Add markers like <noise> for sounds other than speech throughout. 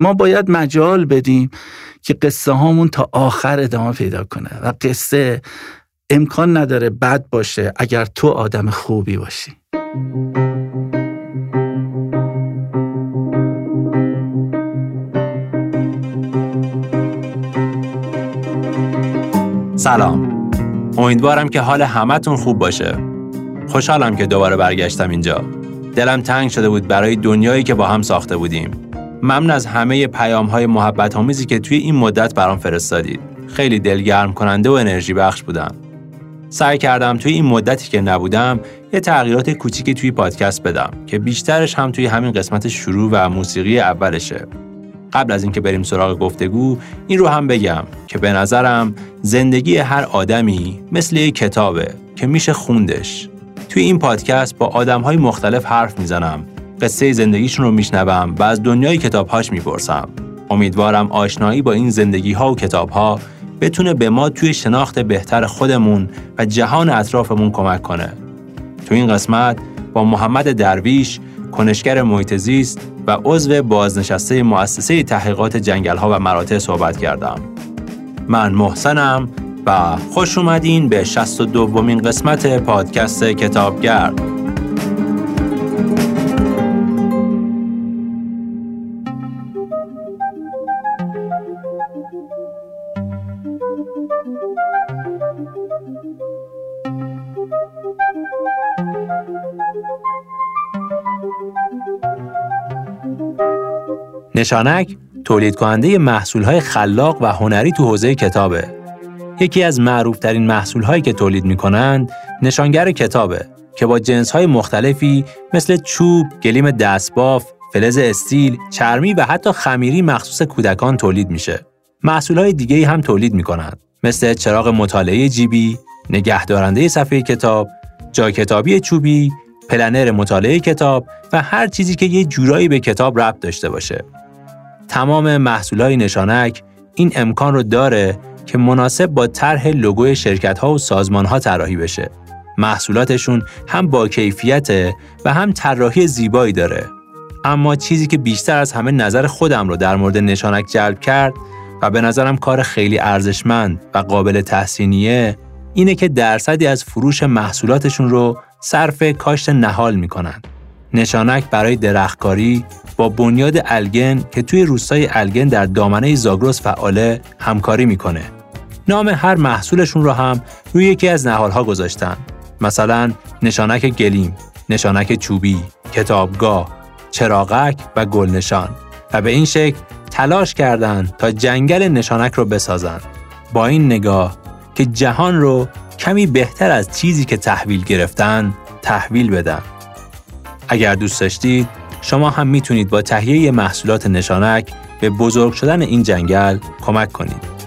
ما باید مجال بدیم که قصه هامون تا آخر ادامه پیدا کنه و قصه امکان نداره بد باشه اگر تو آدم خوبی باشی. سلام. امیدوارم که حال همتون خوب باشه. خوشحالم که دوباره برگشتم اینجا. دلم تنگ شده بود برای دنیایی که با هم ساخته بودیم. ممنون از همه پیام های محبت آمیزی که توی این مدت برام فرستادید. خیلی دلگرم کننده و انرژی بخش بودم. سعی کردم توی این مدتی که نبودم یه تغییرات کوچیکی توی پادکست بدم که بیشترش هم توی همین قسمت شروع و موسیقی اولشه. قبل از اینکه بریم سراغ گفتگو این رو هم بگم که به نظرم زندگی هر آدمی مثل یک کتابه که میشه خوندش. توی این پادکست با آدمهای مختلف حرف می‌زنم قصه زندگیشون رو میشنوم و از دنیای کتابهاش می‌پرسم امیدوارم آشنایی با این زندگی ها و کتاب ها بتونه به ما توی شناخت بهتر خودمون و جهان اطرافمون کمک کنه. تو این قسمت با محمد درویش، کنشگر محیط زیست و عضو بازنشسته مؤسسه تحقیقات جنگل ها و مراتع صحبت کردم. من محسنم و خوش اومدین به 62 دومین قسمت پادکست کتابگرد. نشانک تولید کننده محصول های خلاق و هنری تو حوزه کتابه. یکی از معروفترین محصول هایی که تولید می کنند نشانگر کتابه که با جنس های مختلفی مثل چوب، گلیم دستباف، فلز استیل، چرمی و حتی خمیری مخصوص کودکان تولید میشه. محصول های دیگه هم تولید می کنند مثل چراغ مطالعه جیبی، نگهدارنده صفحه کتاب، جا کتابی چوبی، پلنر مطالعه کتاب و هر چیزی که یه جورایی به کتاب ربط داشته باشه. تمام محصولای نشانک این امکان رو داره که مناسب با طرح لوگوی شرکت ها و سازمان ها طراحی بشه. محصولاتشون هم با کیفیت و هم طراحی زیبایی داره. اما چیزی که بیشتر از همه نظر خودم رو در مورد نشانک جلب کرد و به نظرم کار خیلی ارزشمند و قابل تحسینیه اینه که درصدی از فروش محصولاتشون رو صرف کاشت نهال می‌کنن. نشانک برای درختکاری با بنیاد الگن که توی روستای الگن در دامنه زاگرس فعاله همکاری می‌کنه. نام هر محصولشون رو هم روی یکی از نهالها گذاشتن. مثلا نشانک گلیم، نشانک چوبی، کتابگاه، چراغک و گلنشان و به این شکل تلاش کردند تا جنگل نشانک رو بسازن. با این نگاه که جهان رو کمی بهتر از چیزی که تحویل گرفتن تحویل بدن. اگر دوست داشتید شما هم می‌تونید با تهیه محصولات نشانک به بزرگ شدن این جنگل کمک کنید.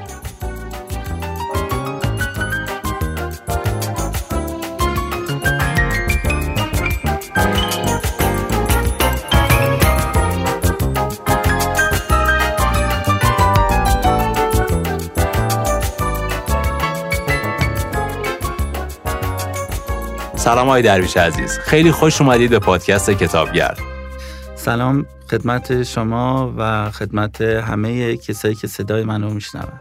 سلام های درویش عزیز. خیلی خوش اومدید به پادکست کتابگرد سلام خدمت شما و خدمت همه کسایی که صدای منو میشنون.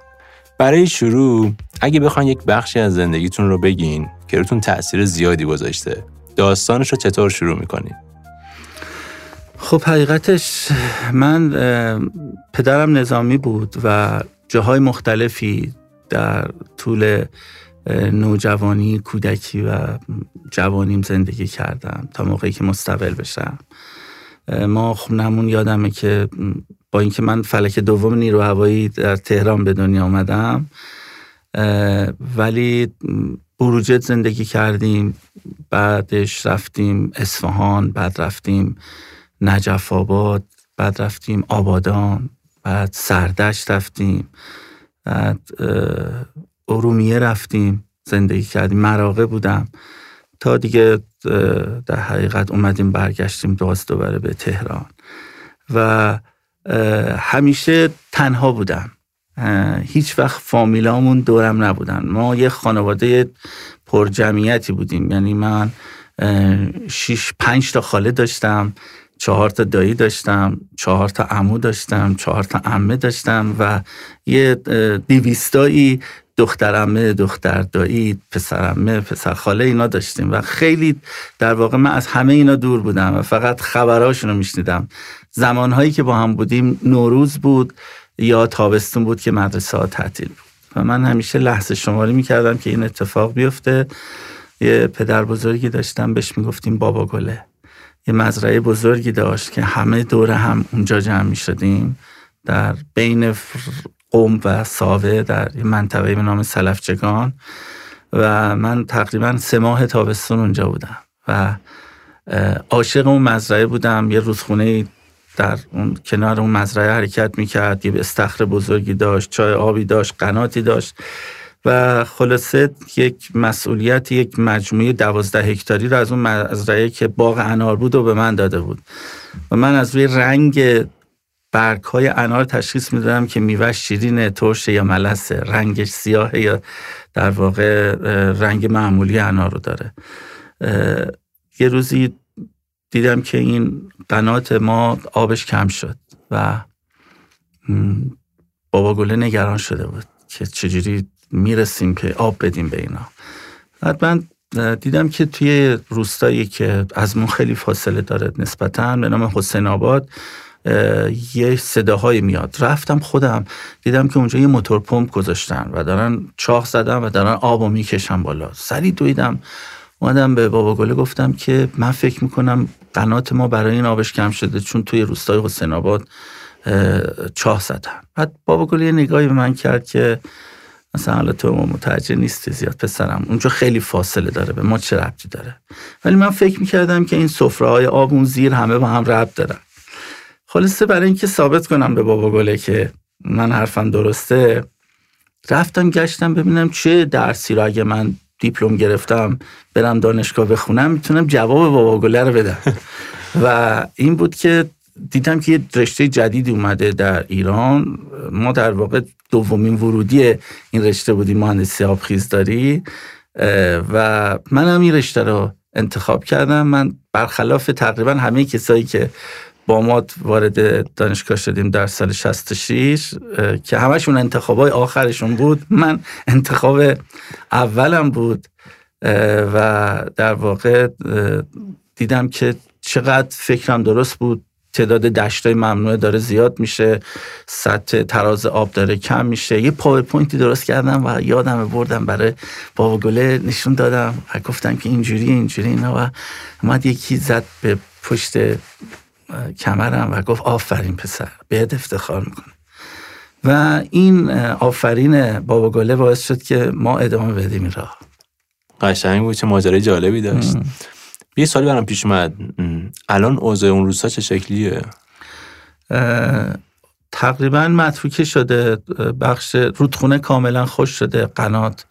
برای شروع اگه بخواین یک بخشی از زندگیتون رو بگین که روتون تاثیر زیادی گذاشته داستانش رو چطور شروع می‌کنید خب حقیقتش من پدرم نظامی بود و جاهای مختلفی در طول نوجوانی کودکی و جوانیم زندگی کردم تا موقعی که مستقل بشم. ما خونمون یادمه که با اینکه من فلک دوم نیرو هوایی در تهران به دنیا آمدم ولی بروجت زندگی کردیم بعدش رفتیم اصفهان بعد رفتیم نجف آباد بعد رفتیم آبادان بعد سردشت رفتیم بعد ارومیه رفتیم زندگی کردیم مراقه بودم. تا دیگه در حقیقت اومدیم برگشتیم دوست دوباره به تهران. و همیشه تنها بودم. هیچ وقت فامیلامون دورم نبودن. ما یه خانواده پر جمعیتی بودیم. یعنی من شیش پنج تا خاله داشتم چهار تا دایی داشتم چهار تا عمو داشتم چهار تا عمه داشتم و یه دیویستایی دخترمه دختر دایی پسرمه پسر خاله اینا داشتیم. و خیلی در واقع من از همه اینا دور بودم و فقط خبرهاشون رو میشنیدم. زمانهایی که با هم بودیم نوروز بود یا تابستون بود که مدرسه ها تعطیل بود. و من همیشه لحظه شماری می‌کردم که این اتفاق بیفته. یه پدر بزرگی داشتم بهش می‌گفتیم بابا گله. یه مزرعه بزرگی داشت که همه دوره هم اونجا جمع می شدیم در بین قوم و ساوه در یه منطقه به نام سلفچگان و من تقریبا سه ماه تابستون اونجا بودم و عاشق اون مزرعه بودم. یه روزخونه در اون کنار اون مزرعه حرکت می‌کرد. یه استخر بزرگی داشت چای آبی داشت قناتی داشت و خلاصه یک مسئولیت یک مجموعه دوازده هکتاری رو از اون مزرعه که باغ انار بود و به من داده بود. و من از روی رنگ برگ های انار تشخیص می‌دادم که میوه شیرین ترش یا ملسه رنگش سیاه یا در واقع رنگ معمولی انار رو داره. یه روزی دیدم که این قنات ما آبش کم شد و بابا گله نگران شده بود که چجوری می‌رسیم که آب بدیم به اینا. بعد من دیدم که توی روستایی که از ما خیلی فاصله داره نسبتا به نام حسین آباد یه صداهایی میاد. رفتم خودم دیدم که اونجا یه موتور پمپ گذاشتن و دارن چاخ زدن و دارن آب و می‌کشن بالا. سری دویدم اومدم به بابا گله گفتم که من فکر می‌کنم قنات ما برای این آبش کم شده چون توی روستای حسین آباد چاه زدن. بعد بابا گله یه نگاهی به من کرد که مثلا حالا تو متوجه نیستی زیاد پسرم. اونجا خیلی فاصله داره به ما چه ربطی داره؟ ولی من فکر می‌کردم که این سفره های آب اون زیر همه با هم ربط دارن. خلاصه برای اینکه ثابت کنم به بابا گله که من حرفم درسته رفتم گشتم ببینم چه درسی رو اگه من دیپلم گرفتم برم دانشگاه بخونم می‌تونم جواب بابا گله رو بدم. و این بود که دیدم که یه رشته جدیدی اومده در ایران. ما در واقع دومین ورودی این رشته بودیم مهندسی آبخیزداری. و منم این رشته رو انتخاب کردم. من برخلاف تقریبا همه کسایی که با وارد دانشگاه شدیم در سال 66 که همشون انتخابای آخرشون بود. من انتخاب اولم بود و در واقع دیدم که چقدر فکرم درست بود. تعداد دشتای ممنوعه داره زیاد میشه سطح تراز آب داره کم میشه. یه پاورپوینتی درست کردم و یادم بردم برای بابا گله نشون دادم و گفتم که اینجوری اینجوری اینا. و اومد یکی زد به پشت کمرم و گفت آفرین پسر بهت افتخار می‌کنه و این آفرین بابا گله باعث شد که ما ادامه بدیم این راه. قشنگ بود چه ماجرای جالبی داشت. یه سالی برام پیش اومد. الان اوضاع اون روستا چه شکلیه؟ تقریبا متروکه شده. بخش رودخونه کاملا خوش شده. قنات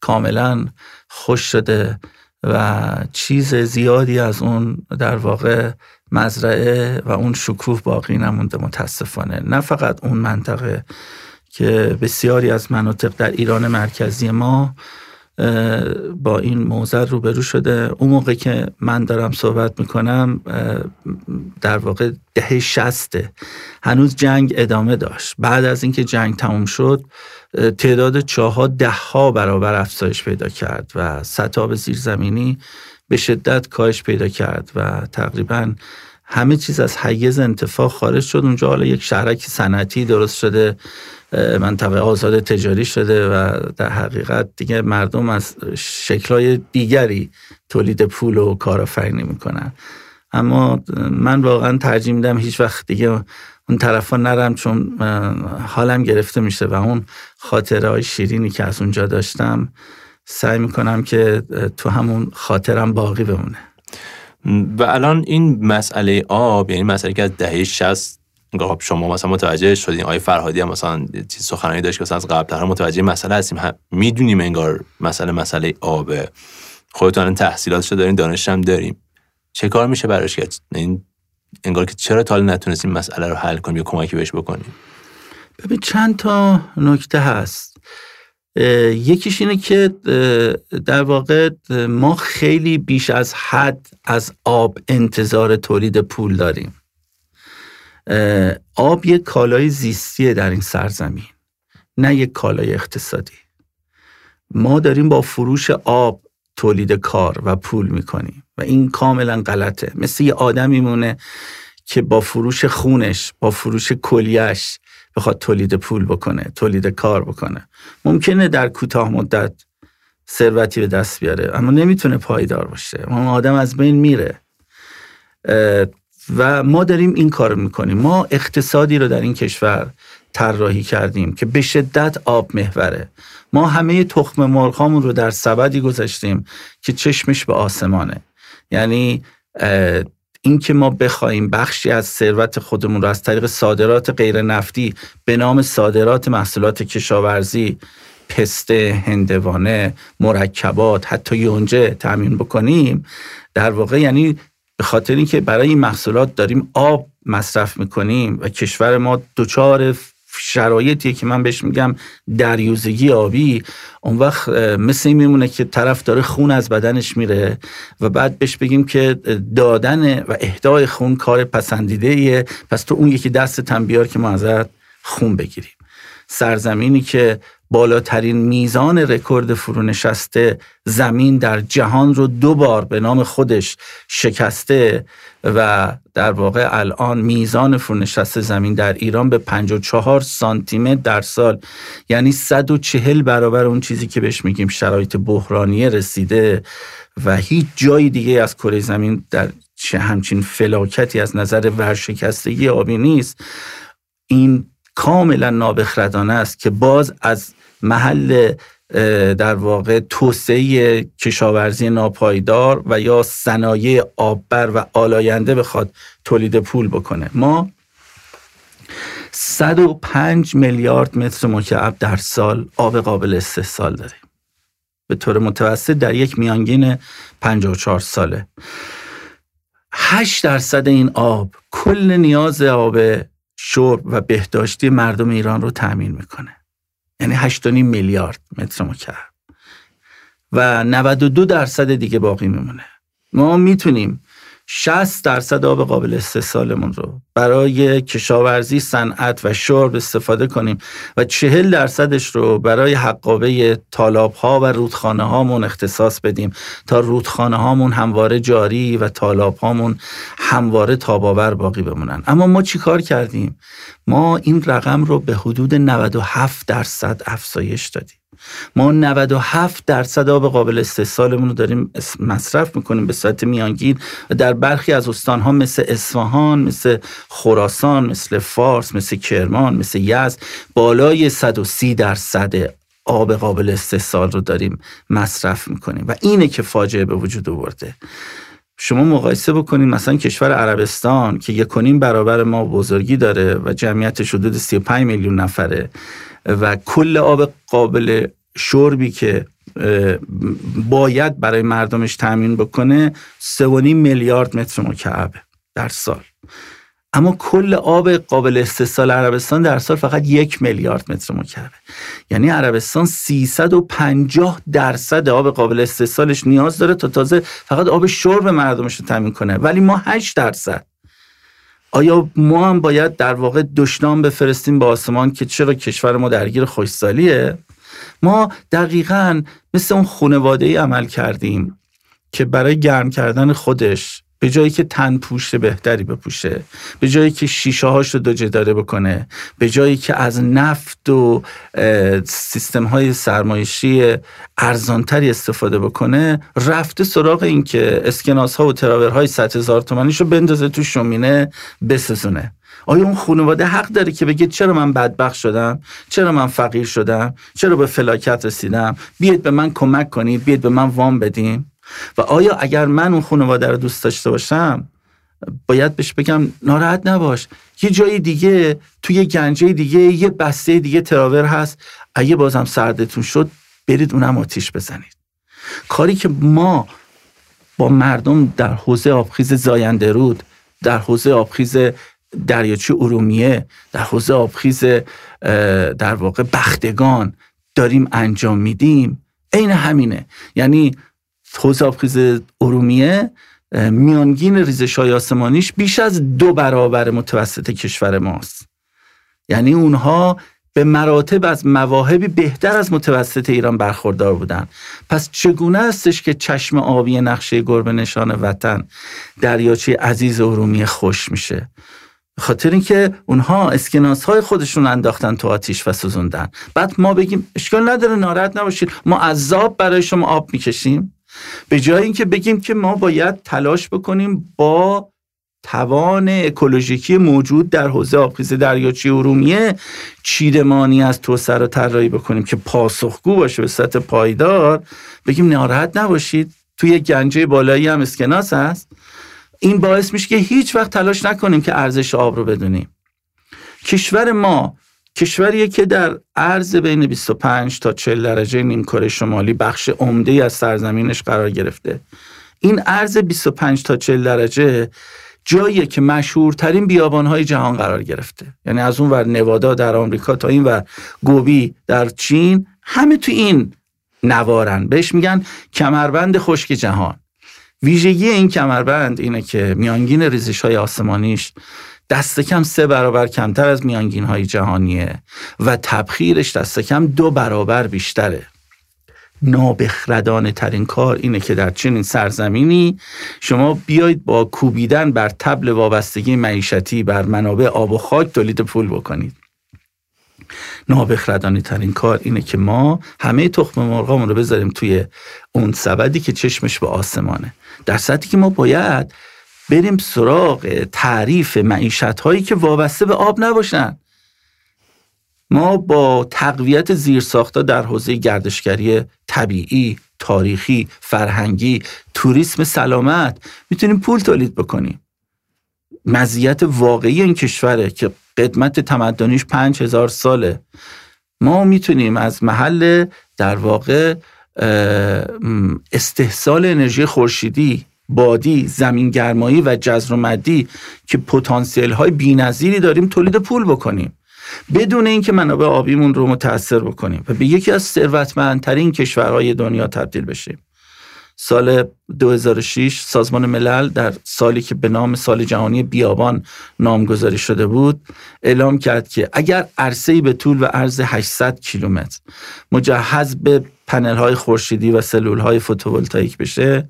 کاملا خوش شده. و چیز زیادی از اون در واقع مزرعه و اون شکوه باقی نمونده متاسفانه. نه فقط اون منطقه که بسیاری از مناطق در ایران مرکزی ما با این موزر روبرو شده. اون موقع که من دارم صحبت می‌کنم در واقع دهه شسته هنوز جنگ ادامه داشت. بعد از اینکه جنگ تموم شد تعداد چاها ده ها برابر افزایش پیدا کرد و سطاب زیرزمینی به شدت کاهش پیدا کرد و تقریبا همه چیز از حیز انتفاع خارج شد. اونجا حالا یک شهرک صنعتی درست شده منطقه آزاد تجاری شده و در حقیقت دیگه مردم از شکلهای دیگری تولید پول و کارآفرینی می‌کنن. اما من واقعا ترجیح میدم هیچ وقت دیگه اون طرفا نرم چون حالم گرفته میشه و اون خاطره های شیرینی که از اونجا داشتم سعی می‌کنم که تو همون خاطرم باقی بمونه. و الان این مسئله آب یعنی مسئله که از دهه 60 خب شما مثلا متوجه شدین آقای فرهادی هم مثلا چیز سخنرانی داشت که مثلا از قبل متوجه مسئله هستیم. می‌دونیم انگار مسئله مسئله آبه. خودتون تحصیلاتش دارین دانش هم داریم. چه کار میشه براش کرد این انگار که چرا تا نتونستیم مسئله رو حل کنیم یا کمکی بهش بکنیم؟ ببین چند تا نکته هست. یکیش اینه که در واقع ما خیلی بیش از حد از آب انتظار تولید پول داریم. آب یک کالای زیستیه در این سرزمین نه یک کالای اقتصادی. ما داریم با فروش آب تولید کار و پول می‌کنیم و این کاملا غلطه. مثل یه آدمی مونه که با فروش خونش با فروش کلیش بخواد تولید پول بکنه تولید کار بکنه. ممکنه در کوتاه مدت ثروتی به دست بیاره اما نمی‌تونه پایدار باشه. اون آدم از بین میره. و ما داریم این کار می‌کنیم. ما اقتصادی رو در این کشور طراحی کردیم که به شدت آب محوره. ما همه تخم مرغامون رو در سبدی گذاشتیم که چشمش به آسمانه. یعنی اینکه ما بخوایم بخشی از ثروت خودمون رو از طریق صادرات غیر نفتی به نام صادرات محصولات کشاورزی پسته، هندوانه، مرکبات، حتی یونجه تامین بکنیم در واقع یعنی به خاطر اینکه برای این محصولات داریم آب مصرف می‌کنیم و کشور ما دچار شرایطیه که من بهش میگم دریوزگی آبی اون وقت مثل این میمونه که طرف داره خون از بدنش میره و بعد بهش بگیم که دادن و اهدای خون کار پسندیده ایه پس تو اون یکی دست بیار که ما ازت خون بگیریم. سرزمینی که بالاترین میزان رکورد فرونشسته زمین در جهان رو دو بار به نام خودش شکسته و در واقع الان میزان فرونشست زمین در ایران به 54 سانتی متر در سال یعنی 140 برابر اون چیزی که بهش میگیم شرایط بحرانیه رسیده و هیچ جای دیگه از کره زمین در چه همچین فلاکتی از نظر ورشکستگی آبی نیست. این کاملا نابخردانه است که باز از محل در واقع توسعه کشاورزی ناپایدار و یا صنایع آببر و آلاینده بخواد تولید پول بکنه. ما 105 میلیارد متر مکعب در سال آب قابل استحصال داریم. به طور متوسط در یک میانگین 54 ساله. 8 درصد این آب کل نیاز آب شرب و بهداشتی مردم ایران رو تأمین می‌کنه. یعنی 8.5 میلیارد متر مکعب. و 92 درصد دیگه باقی میمونه. ما می‌تونیم 60 درصد آب قابل استحصالمون رو. برای کشاورزی صنعت و شرب استفاده کنیم و 40 درصدش رو برای حقابه تالاب ها و رودخانه هامون اختصاص بدیم تا رودخانه هامون همواره جاری و تالاب هامون همواره تاباور باقی بمونن. اما ما چی کار کردیم؟ ما این رقم رو به حدود 97 درصد افزایش دادیم. ما 97 درصد آب قابل استحصالمون رو داریم مصرف می‌کنیم به صورت میانگین و در برخی از استانها مثل اصفهان مثل خراسان مثل فارس مثل کرمان مثل یزد بالای 130 درصد آب قابل استحصال رو داریم مصرف می‌کنیم و اینه که فاجعه به وجود آورده. شما مقایسه بکنید مثلا کشور عربستان که یکونیم برابر ما بزرگی داره و جمعیتش حدود 35 میلیون نفره. و کل آب قابل شربی که باید برای مردمش تامین بکنه 3.5 میلیارد متر مکعب در سال. اما کل آب قابل استحصال عربستان در سال فقط یک میلیارد متر مکعب یعنی عربستان 350 درصد آب قابل استحصالش نیاز داره تا تازه فقط آب شرب مردمش رو تامین کنه. ولی ما 8 درصد آیا ما هم باید در واقع دشنام بفرستیم به آسمان که چرا کشور ما درگیر خوشسالیه؟ ما دقیقا مثل اون خانواده ای عمل کردیم که برای گرم کردن خودش به جایی که تن پوشت بهتری بپوشه به جایی که شیشه هاش رو دو جداره بکنه به جایی که از نفت و سیستم های سرمایشی ارزانتری استفاده بکنه رفته سراغ این که اسکناس ها و تراورهای 100 هزار تومنیش رو بندازه تو شومینه بسزونه آیا اون خانواده حق داره که بگه چرا من بدبخت شدم؟ چرا من فقیر شدم؟ چرا به فلاکت رسیدم؟ بیاید به من کمک کنید بیاید به من وام بدین. و آیا اگر من اون خانواده رو دوست داشته باشم باید بهش بگم ناراحت نباش. یه جای دیگه توی یه گنجه دیگه یه بسته دیگه تراور هست. اگه بازم سردتون شد برید اونم آتیش بزنید. کاری که ما با مردم در حوزه آبخیز زاینده رود در حوزه آبخیز دریاچه ارومیه در حوزه آبخیز در واقع بختگان داریم انجام میدیم عین همینه. یعنی حوزه آبخیز ارومیه میانگین ریزش های آسمانیش بیش از دو برابر متوسط کشور ماست. یعنی اونها به مراتب از مواهبی بهتر از متوسط ایران برخوردار بودن. پس چگونه استش که چشم آبی نقشه گربه نشان وطن دریاچه عزیز ارومیه خوش میشه؟ خاطر اینکه اونها اسکناس های خودشون انداختن تو آتیش و سوزوندن. بعد ما بگیم اشکال نداره ناراحت نباشید. ما عذاب برای شما آب می‌کشیم. به جای اینکه بگیم که ما باید تلاش بکنیم با توان اکولوژیکی موجود در حوزه آبخیز دریاچه ارومیه چیدمانی از توسعه رو طراحی بکنیم که پاسخگو باشه به سطح پایدار بگیم ناراحت نباشید توی گنجه بالایی هم اسکناس هست. این باعث میشه که هیچ وقت تلاش نکنیم که ارزش آب رو بدونیم. کشور ما کشوریه که در عرض بین 25 تا 40 درجه نیمکره شمالی بخش عمده از سرزمینش قرار گرفته. این عرض 25 تا 40 درجه جاییه که مشهورترین بیابانهای جهان قرار گرفته. یعنی از اون ور نوادا در آمریکا تا این ور گوبی در چین همه تو این نوارن. بهش میگن کمربند خشک جهان. ویژگی این کمربند اینه که میانگین ریزش های آسمانیش دست کم سه برابر کمتر از میانگین های جهانیه و تبخیرش دست کم دو برابر بیشتره. نابخردانه ترین کار اینه که در چنین سرزمینی شما بیایید با کوبیدن بر تبل وابستگی معیشتی بر منابع آب و خاک تولید پول بکنید. نابخردانه ترین کار اینه که ما همه تخم مرغامون رو بذاریم توی اون سبدی که چشمش به آسمانه. در سطحی که ما باید بریم سراغ تعریف معیشت هایی که وابسته به آب نباشن ما با تقویت زیرساختا در حوزه گردشگری طبیعی، تاریخی، فرهنگی، توریسم سلامت می‌تونیم پول تولید بکنیم. مزیت واقعی این کشوره که قدمت تمدنیش پنج هزار ساله ما می‌تونیم از محل در واقع استحصال انرژی خورشیدی بادی زمین گرمایی و جزر و مدی که پتانسیل های بی‌نظیری داریم تولید پول بکنیم. بدون اینکه منابع آبیمون رو متاثر بکنیم و به یکی از ثروتمندترین کشورهای دنیا تبدیل بشیم. سال 2006 سازمان ملل در سالی که به نام سال جهانی بیابان نامگذاری شده بود اعلام کرد که اگر عرصه‌ای به طول و عرض 800 کیلومتر مجهز به پنل های خورشیدی و سلول های بشه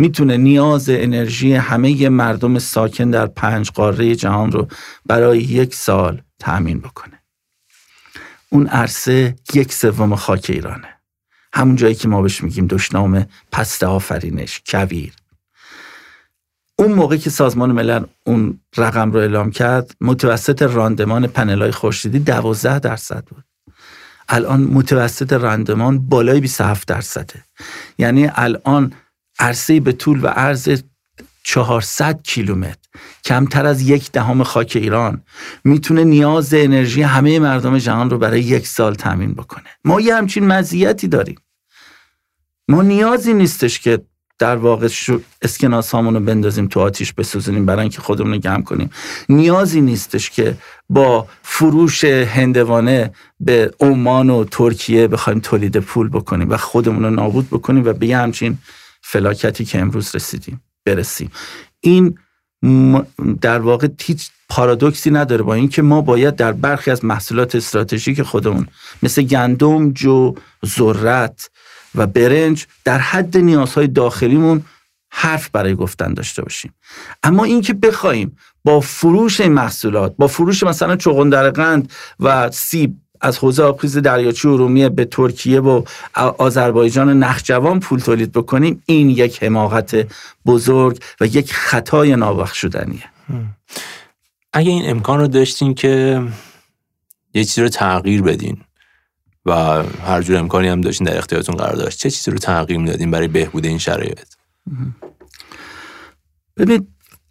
می‌تونه نیاز انرژی همه مردم ساکن در پنج قاره جهان رو برای یک سال تأمین بکنه. اون عرصه یک سوم خاک ایرانه. همون جایی که ما بهش میگیم دشنام پست آفرینش کویر. اون موقع که سازمان ملل اون رقم رو اعلام کرد متوسط راندمان پنل های خورشیدی 12 درصد بود. الان متوسط راندمان بالای 27 درصده. یعنی الان عرصه به طول و عرض 400 کیلومتر. کمتر از یک دهم خاک ایران. می‌تونه نیاز انرژی همه مردم جهان رو برای یک سال تامین بکنه. ما یه همچین مزیتی داریم. ما نیازی نیستش که در واقع اسکناس رو بندازیم تو آتیش بسوزونیم برای اینکه خودمون رو گم کنیم. نیازی نیستش که با فروش هندوانه به عمان و ترکیه بخوایم تولید پول بکنیم و خودمون رو نابود بکنیم و به همچین فلاکتی که امروز رسیدیم برسیم. این در واقع هیچ پارادوکسی نداره با اینکه ما باید در برخی از محصولات استراتژیک خودمون مثل گندم، جو، ذرت و برنج در حد نیازهای داخلیمون حرف برای گفتن داشته باشیم. اما اینکه بخوایم با فروش این محصولات با فروش مثلا چغندر قند و سیب از حوزه آبخیز دریاچه ارومیه به ترکیه و آذربایجان نخجوان پول تولید بکنیم. این یک حماقت بزرگ و یک خطای نابخشودنیه. اگه این امکان رو داشتین که یه چیزی رو تغییر بدین و هر جور امکانی هم داشتین در اختیارتون قرار داشت چه چیزی رو تغییر می‌دادین برای بهبود این شرایط؟ ببین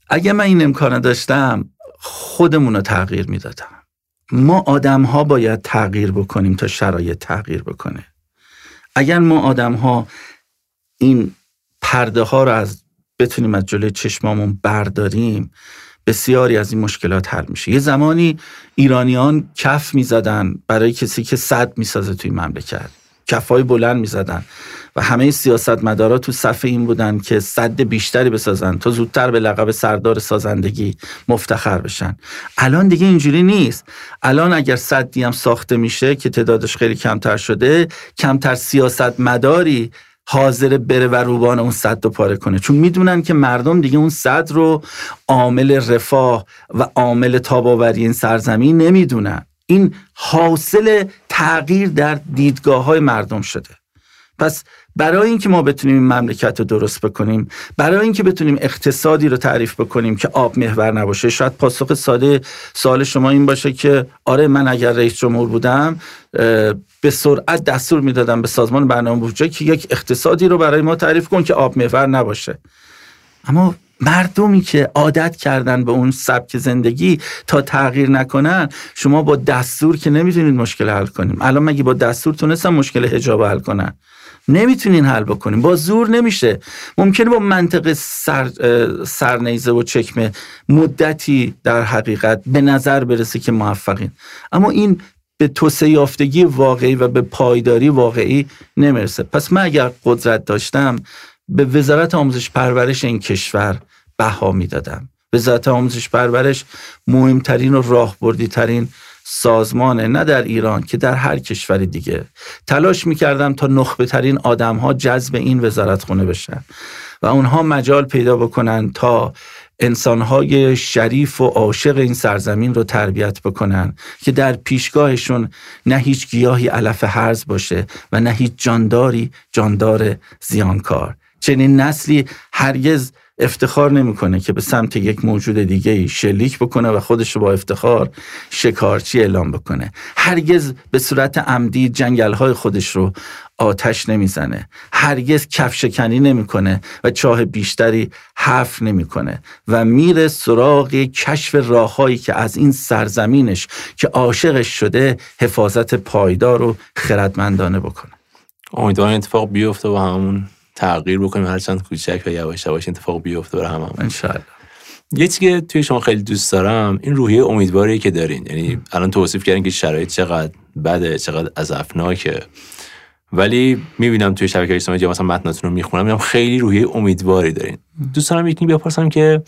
اگه من این امکان داشتم خودمون رو تغییر می‌دادم. ما آدم ها باید تغییر بکنیم تا شرایط تغییر بکنه. اگر ما آدم ها این پرده ها رو از بتونیم از جلوی چشمامون برداریم بسیاری از این مشکلات حل میشه. یه زمانی ایرانیان کف می‌زدن برای کسی که صد می‌سازه توی مملکت. کفای بلند می‌زدن. و همه سیاستمدارا تو صف این بودن که صد بیشتری بسازن تا زودتر به لقب سردار سازندگی مفتخر بشن. الان دیگه اینجوری نیست. الان اگر صدی هم ساخته میشه که تعدادش خیلی کمتر شده کمتر سیاستمداری حاضر بره و روبان اون صد رو پاره کنه. چون می‌دونن که مردم دیگه اون صد رو عامل رفاه و عامل تاباوری این سرزمین نمی‌دونن. این حاصل تغییر در دیدگاه های مردم شده. پس برای اینکه ما بتونیم این مملکت رو درست بکنیم برای اینکه بتونیم اقتصادی رو تعریف بکنیم که آب محور نباشه شاید پاسخ ساده سوال شما این باشه که آره من اگر رئیس جمهور بودم به سرعت دستور می‌دادم به سازمان برنامه بودجه که یک اقتصادی رو برای ما تعریف کن که آب محور نباشه. اما مردمی که عادت کردن به اون سبک زندگی تا تغییر نکنن شما با دستور که نمی‌تونید مشکل حل کنیم. الان مگه با دستور تونستن مشکل حجاب حل کنن؟ نمی‌تونین حل بکنیم با زور نمیشه. ممکنه با منطق سر، سرنیزه و چکمه مدتی در حقیقت به نظر برسه که موفقین. اما این به توسعه یافتگی واقعی و به پایداری واقعی نمی‌رسه. پس من اگر قدرت داشتم به وزارت آموزش پرورش این کشور بها می‌دادم. وزارت آموزش پرورش مهمترین و راهبردی ترین سازمانه نه در ایران که در هر کشور دیگه. تلاش می‌کردم تا نخبه ترین آدم ها جذب این وزارت خونه بشن و اونها مجال پیدا بکنن تا انسانهای شریف و عاشق این سرزمین رو تربیت بکنن که در پیشگاهشون نه هیچ گیاهی علف هرز باشه و نه هیچ جانداری جاندار زیانکار. چنین نسلی هرگز افتخار نمی‌کنه که به سمت یک موجود دیگه شلیک بکنه و خودش رو با افتخار شکارچی اعلام بکنه. هرگز به صورت عمدی جنگل های خودش رو آتش نمی‌زنه. هرگز کفشکنی نمی‌کنه و چاه بیشتری حرف نمی‌کنه و میره سراغ کشف راههایی که از این سرزمینش که عاشقش شده حفاظت پایدار و خردمندانه بکنه. امیدوارم اتفاق بیفته و همون تغییر بکنیم. هر چند کوچک و یواش یواش اتفاق بیفته برای هممون انشالله یه چیزی که توی شما خیلی دوست دارم این روحیه امیدواری که دارین. یعنی الان توصیف کردین که شرایط چقدر بده چقدر عذابناکه ولی می‌بینم توی شبکه اجتماعی مثلا متناتون رو می‌خونم می‌بینم خیلی روحیه امیدواری دارین. دوست دارم یکی بپرسم که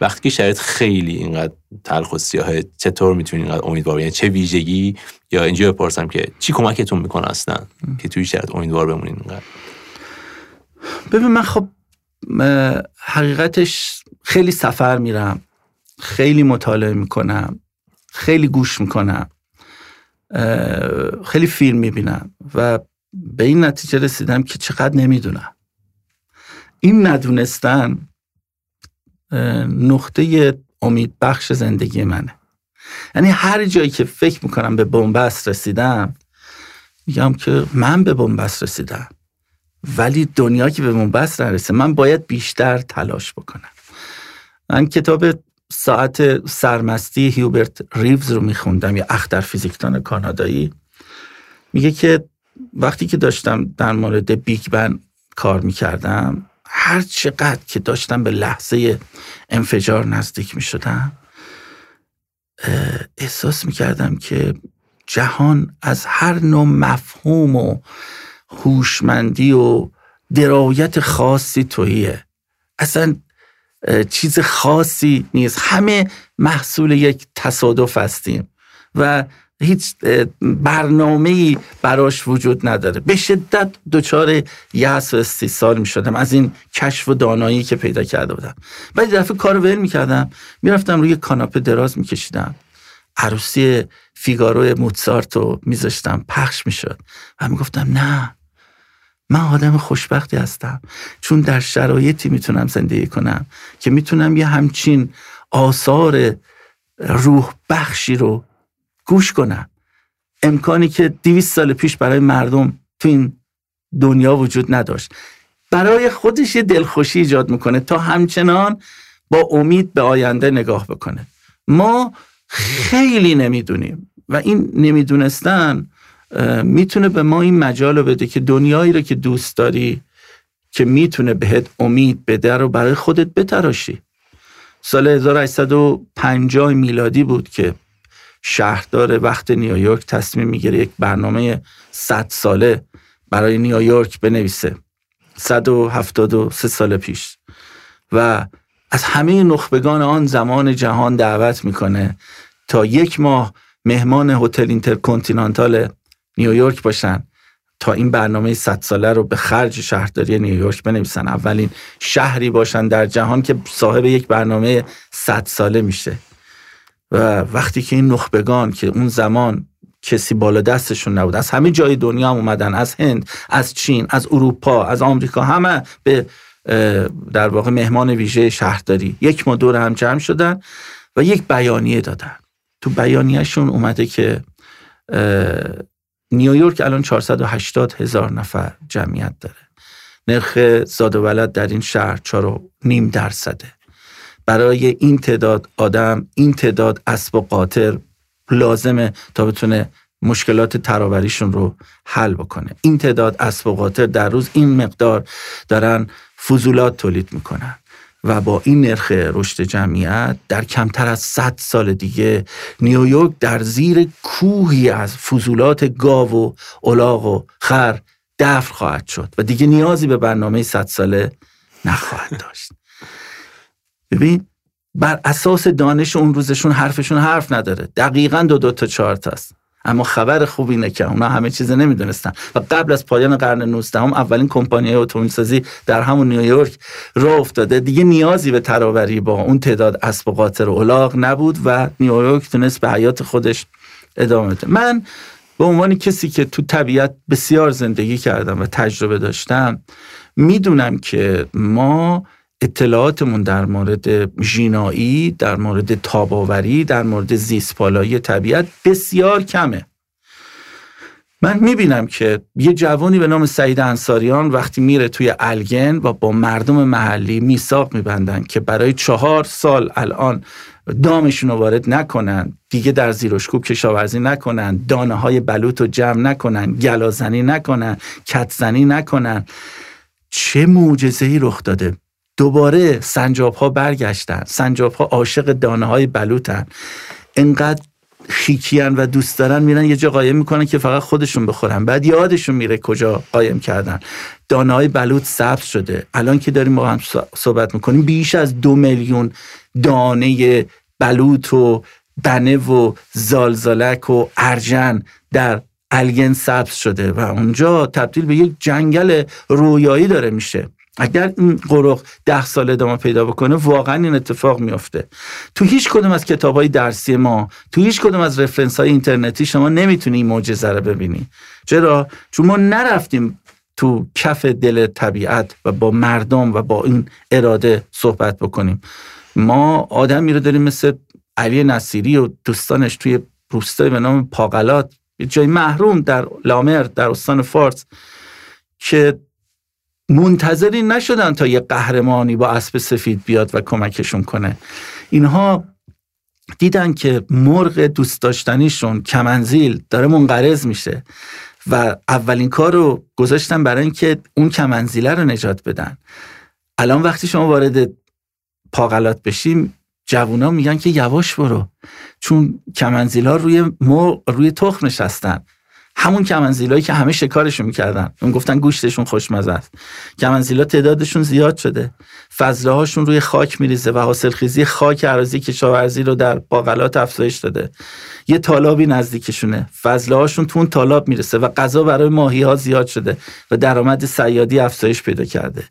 وقتی که شرایط خیلی اینقدر تلخ و سیاهه چطور می‌تونین اینقدر امیدوار یعنی چه ویژگی؟ یا اینجا بپرسم که چی کمکتون می‌کنه اصلا که توی شرایط امیدوار بمونین اینقدر؟ ببین من خب حقیقتش خیلی سفر میرم خیلی مطالعه می‌کنم خیلی گوش می‌کنم خیلی فیلم می‌بینم و به این نتیجه رسیدم که چقدر نمی‌دونم. این ندونستن نقطه امید بخش زندگی منه. یعنی هر جایی که فکر می‌کنم به بنبست رسیدم میگم که من به بن‌بست رسیدم. ولی دنیا که به بن‌بست نرسه. من باید بیشتر تلاش بکنم. من کتاب ساعت سرمستی هیوبرت ریوز رو میخوندم یا اختر فیزیکدان کانادایی. میگه که وقتی که داشتم در مورد Big Bang کار می‌کردم هر چقدر که داشتم به لحظه انفجار نزدیک می‌شدم احساس می‌کردم که جهان از هر نوع مفهوم و هوشمندی و درایت خاصی تویه اصلا چیز خاصی نیست. همه محصول یک تصادف هستیم و هیچ برنامه براش وجود نداره. به شدت دچار یأس و استیصال می شدم از این کشف و دانایی که پیدا کرده بودم. بعد دفعه کار ول می کردم می رفتم روی کاناپه دراز می کشیدم عروسی فیگارو موتسارت رو میذاشتم. پخش می‌شد. و می‌گفتم نه من آدم خوشبختی هستم. چون در شرایطی می‌تونم زندگی کنم که می‌تونم یه همچین آثار روح بخشی رو گوش کنم. امکانی که دیویست سال پیش برای مردم تو این دنیا وجود نداشت. برای خودش یه دلخوشی ایجاد می‌کنه تا همچنان با امید به آینده نگاه بکنه. ما خیلی نمی‌دونیم و این نمی‌دونستن می‌تونه به ما این مجال رو بده که دنیایی رو که دوست داری که می‌تونه بهت امید بده رو برای خودت بتراشی. سال 1850 میلادی بود که شهردار وقت نیویورک تصمیم می‌گیره یک برنامه 100 ساله برای نیویورک بنویسه. 173 سال پیش. و از همه نخبگان آن زمان جهان دعوت می‌کنه تا یک ماه مهمان هتل اینترکنتینانتال نیویورک باشن. تا این برنامه 100 ساله رو به خرج شهرداری نیویورک بنویسن. اولین شهری باشن در جهان که صاحب یک برنامه 100 ساله میشه. و وقتی که این نخبگان که اون زمان کسی بالا دستشون نبود از همه جای دنیا هم اومدن از هند از چین از اروپا از آمریکا همه به در واقع مهمان ویژه شهرداری. یک ما دور هم جمع شدن و یک بیانیه دادن. تو بیانیهشون اومده که نیویورک الان 480 هزار نفر جمعیت داره. نرخ زاد و ولد در این شهر چارو نیم درصده. برای این تعداد آدم این تعداد اسب و قاطر لازمه تا بتونه مشکلات ترابریشون رو حل بکنه. این تعداد اسب و قاطر در روز این مقدار دارن فضولات تولید می‌کنن. و با این نرخ رشد جمعیت در کمتر از 100 سال دیگه نیویورک در زیر کوهی از فضولات گاو و الاغ و خر دفر خواهد شد و دیگه نیازی به برنامه 100 ساله نخواهد داشت. <laughs> ببین بر اساس دانش اون روزشون حرفشون حرف نداره. دقیقا دو دو تا چهار تاست اما خبر خوب اینه که اونا همه چیز نمی‌دونستن. و قبل از پایان قرن 19 هم اولین کمپانی اتومبیل سازی در همون نیویورک راه افتاده. دیگه نیازی به تراوری با اون تعداد اسب و قاطر و الاغ نبود و نیویورک تونست به حیات خودش ادامه بده. من به عنوان کسی که تو طبیعت بسیار زندگی کردم و تجربه داشتم می‌دونم که ما اطلاعاتمون در مورد ژینایی در مورد تاباوری در مورد زیسپالایی طبیعت بسیار کمه. من می‌بینم که یه جوانی به نام سعید انصاریان وقتی میره توی الگن و با مردم محلی میثاق میبندن که برای چهار سال الان دامشون رو وارد نکنن دیگه در زیرشکوب کشاورزی نکنن دانه های بلوط رو جمع نکنن گلازنی نکنن کتزنی نکنن. چه معجزه ای رخ داده؟ دوباره سنجاب ها برگشتن. سنجاب ها عاشق دانه های بلوتن انقدر خیکیان و دوست دارن میرن یه جا قایم می‌کنن که فقط خودشون بخورن. بعد یادشون میره کجا قایم کردن. دانه های بلوط سبز شده. الان که داریم با هم صحبت می‌کنیم بیش از دو میلیون دانه بلوط و بنه و زالزالک و ارجن در الگن سبز شده و اونجا تبدیل به یک جنگل رویایی داره میشه. اگر این قرق ده سال ادامه پیدا بکنه واقعا این اتفاق میافته. تو هیچ کدوم از کتاب های درسی ما تو هیچ کدوم از رفرنس های اینترنتی شما نمی‌تونی این معجزه رو ببینی. چرا؟ چون ما نرفتیم تو کف دل طبیعت و با مردم و با این اراده صحبت بکنیم. ما آدمی رو داریم مثل علی نصیری و دوستانش توی روستای به نام پاقلات جای محروم در لامر در استان فارس که منتظری نشدن تا یه قهرمانی با اسب سفید بیاد و کمکشون کنه. اینها دیدن که مرغ دوست داشتنیشون کمنزیل داره منقرض میشه و اولین کار رو گذاشتن برای اینکه اون کمنزیله رو نجات بدن. الان وقتی شما وارد پاغلات بشیم جوونا میگن که یواش برو. چون کمنزیلا روی روی تخم نشستن. همون کمنزیلایی که همه شکارشون می‌کردن. اون گفتن گوشتشون خوشمزه است. کمنزیلا تعدادشون زیاد شده. فضله هاشون روی خاک میریزه و حاصلخیزی خاک عراضی کشاورزی رو در باقلات افزایش داده. یه تالابی نزدیکشونه. فضله هاشون تو اون تالاب می‌رسه و غذا برای ماهی ها زیاد شده و درآمد سیادی افزایش پیدا کرده.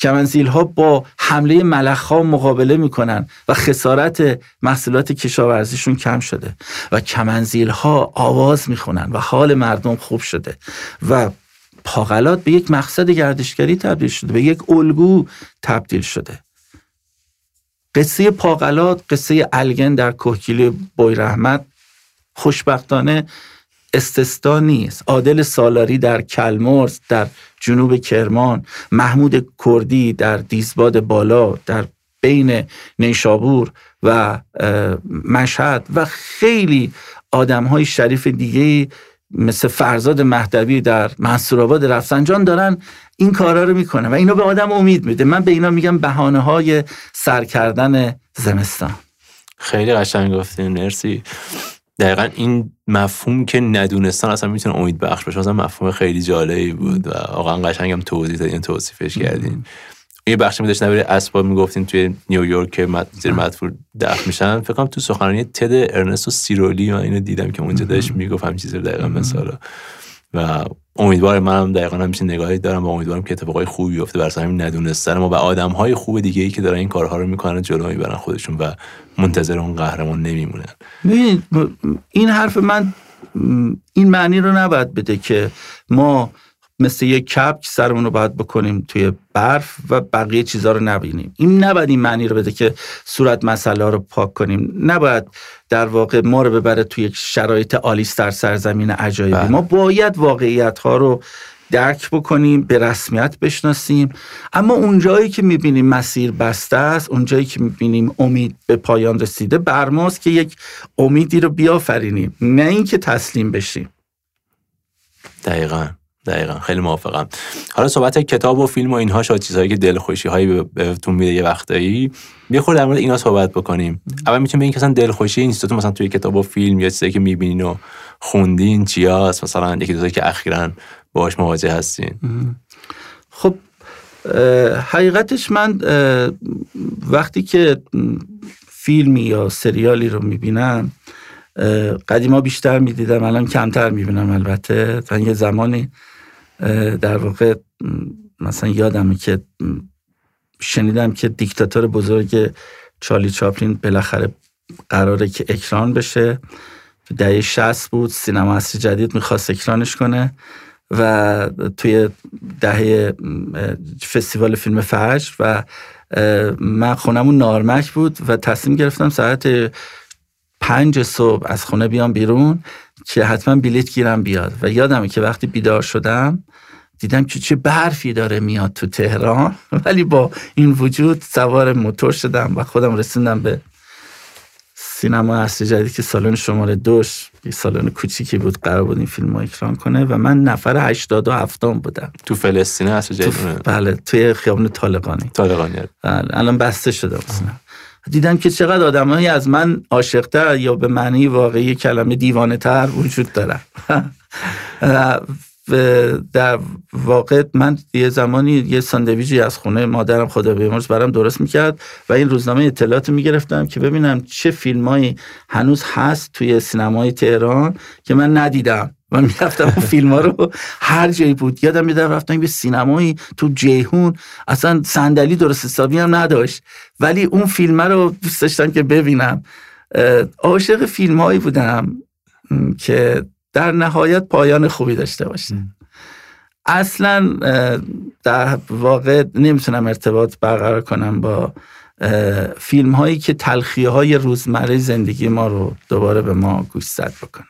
کمنزیل ها با حمله ملخ ها مقابله می‌کنن و خسارت محصولات کشاورزیشون کم شده و کمنزیل ها آواز می‌خونن و حال مردم خوب شده و پاغلات به یک مقصد گردشگری تبدیل شده به یک الگو تبدیل شده. قصه پاغلات قصه الگن در کوهگیلی بوی رحمت خوشبختانه استستا نیست. عادل سالاری در کلمرز در جنوب کرمان محمود کردی در دیزباد بالا در بین نیشابور و مشهد و خیلی آدم های شریف دیگه مثل فرزاد مهدوی در منصورآباد رفسنجان دارن این کارا رو می‌کنن و اینا به آدم امید میده. من به اینا میگم بهانه های سر کردن زمستان. خیلی قشنگ گفتین مرسی. دقیقا این مفهوم که ندونستان اصلا می‌تونه امید بخش باشه. مثلا مفهوم خیلی جالبی بود و واقعا قشنگم توضیح دادین توصیفش کردین. یه بخشی میداشت نبیره اسباب می‌گفتین توی نیویورک که زیر مدفور دفن میشن. فکر کنم تو سخنرانی تد ارنستو سیرولی من اینو دیدم که اونجا داشت می‌گفت همین چیز دقیقا مثلا و امیدوارم منم دقیقا همیشه نگاهی دارم و امیدوارم که اتفاقای خوبی بیفته. برای همین ندونستن ما و آدم های خوب دیگه ای که دارن این کارها رو می‌کنن جلو می‌برن خودشون و منتظر اون قهرمان نمیمونن. این حرف من این معنی رو نباید بده که ما مثل یک کپ که سرمون رو باید بکنیم توی برف و بقیه چیزها رو نبینیم. این نباید این معنی رو بده که صورت مسئله رو پاک کنیم. نباید در واقع ما رو ببره توی یک شرایط آلیس در سرزمین عجایبی. بله. ما باید واقعیت ها رو درک بکنیم به رسمیت بشناسیم. اما اونجایی که می‌بینیم مسیر بسته است اونجایی که می‌بینیم امید به پایان رسیده برماست که یک امیدی رو بیافرینیم. نه اینکه تسلیم بشیم. دقیقا. دقیقا خیلی موافقم. حالا صحبت کتاب و فیلم و اینها شد چیزهایی که دلخوشی هایی بهتون میده یه وقتایی. بیا خود در مورد اینا صحبت بکنیم. اول می‌تونیم بگیم که مثلا دلخوشی این تو مثلا توی کتاب و فیلم یا چیزایی که می‌بینین و خوندین چیاست مثلا یکی دو که اخیرا باهاش مواجه هستین. خب حقیقتش من وقتی که فیلمی یا سریالی رو می‌بینم قدیما بیشتر می‌دیدم الان کمتر می‌بینم البته. من یه زمانی در واقع مثلا یادمه که شنیدم که دیکتاتور بزرگ چارلی چاپلین بالاخره قراره که اکران بشه. تو دهه 60 بود سینما اصری جدید می‌خواست اکرانش کنه و توی دهه فستیوال فیلم فجر و من خونمون نارمک بود و تصمیم گرفتم ساعت پنج صبح از خونه بیام بیرون که حتما بلیت گیرم بیاد. و یادمه که وقتی بیدار شدم دیدم که چه برفی داره میاد تو تهران. <laughs> ولی با این وجود سوار موتور شدم و خودم رسیدم به سینما اصلی جدید که سالن شماره دوش یه سالن کوچیکی بود قرار بود این فیلم رو اکران کنه و من نفر 87 بودم. تو فلسطین اصلی جدید بله توی خیابون طالقانی. طالقانی. بله الان بسته شده دیدم که چقدر آدمایی از من عاشقتر یا به معنی واقعی کلمه دیوانه تر وجود دارن. <laughs> در واقع من یه زمانی یه ساندویجی از خونه مادرم خدا بیامرز برام درست می‌کرد و این روزنامه اطلاعات می‌گرفتم که ببینم چه فیلمایی هنوز هست توی سینمای تهران که من ندیدم. و می‌رفتم اون فیلم ها رو هر جایی بود. یادم میدم رفتم به سینمایی تو جیهون. اصلا صندلی درست حسابی هم نداشت. ولی اون فیلم رو دوست داشتم که ببینم. عاشق فیلم هایی بودم که در نهایت پایان خوبی داشته باشه اصلا در واقع نمی‌تونم ارتباط برقرار کنم با فیلم هایی که تلخی های روزمره زندگی ما رو دوباره به ما گوشزد بکنه.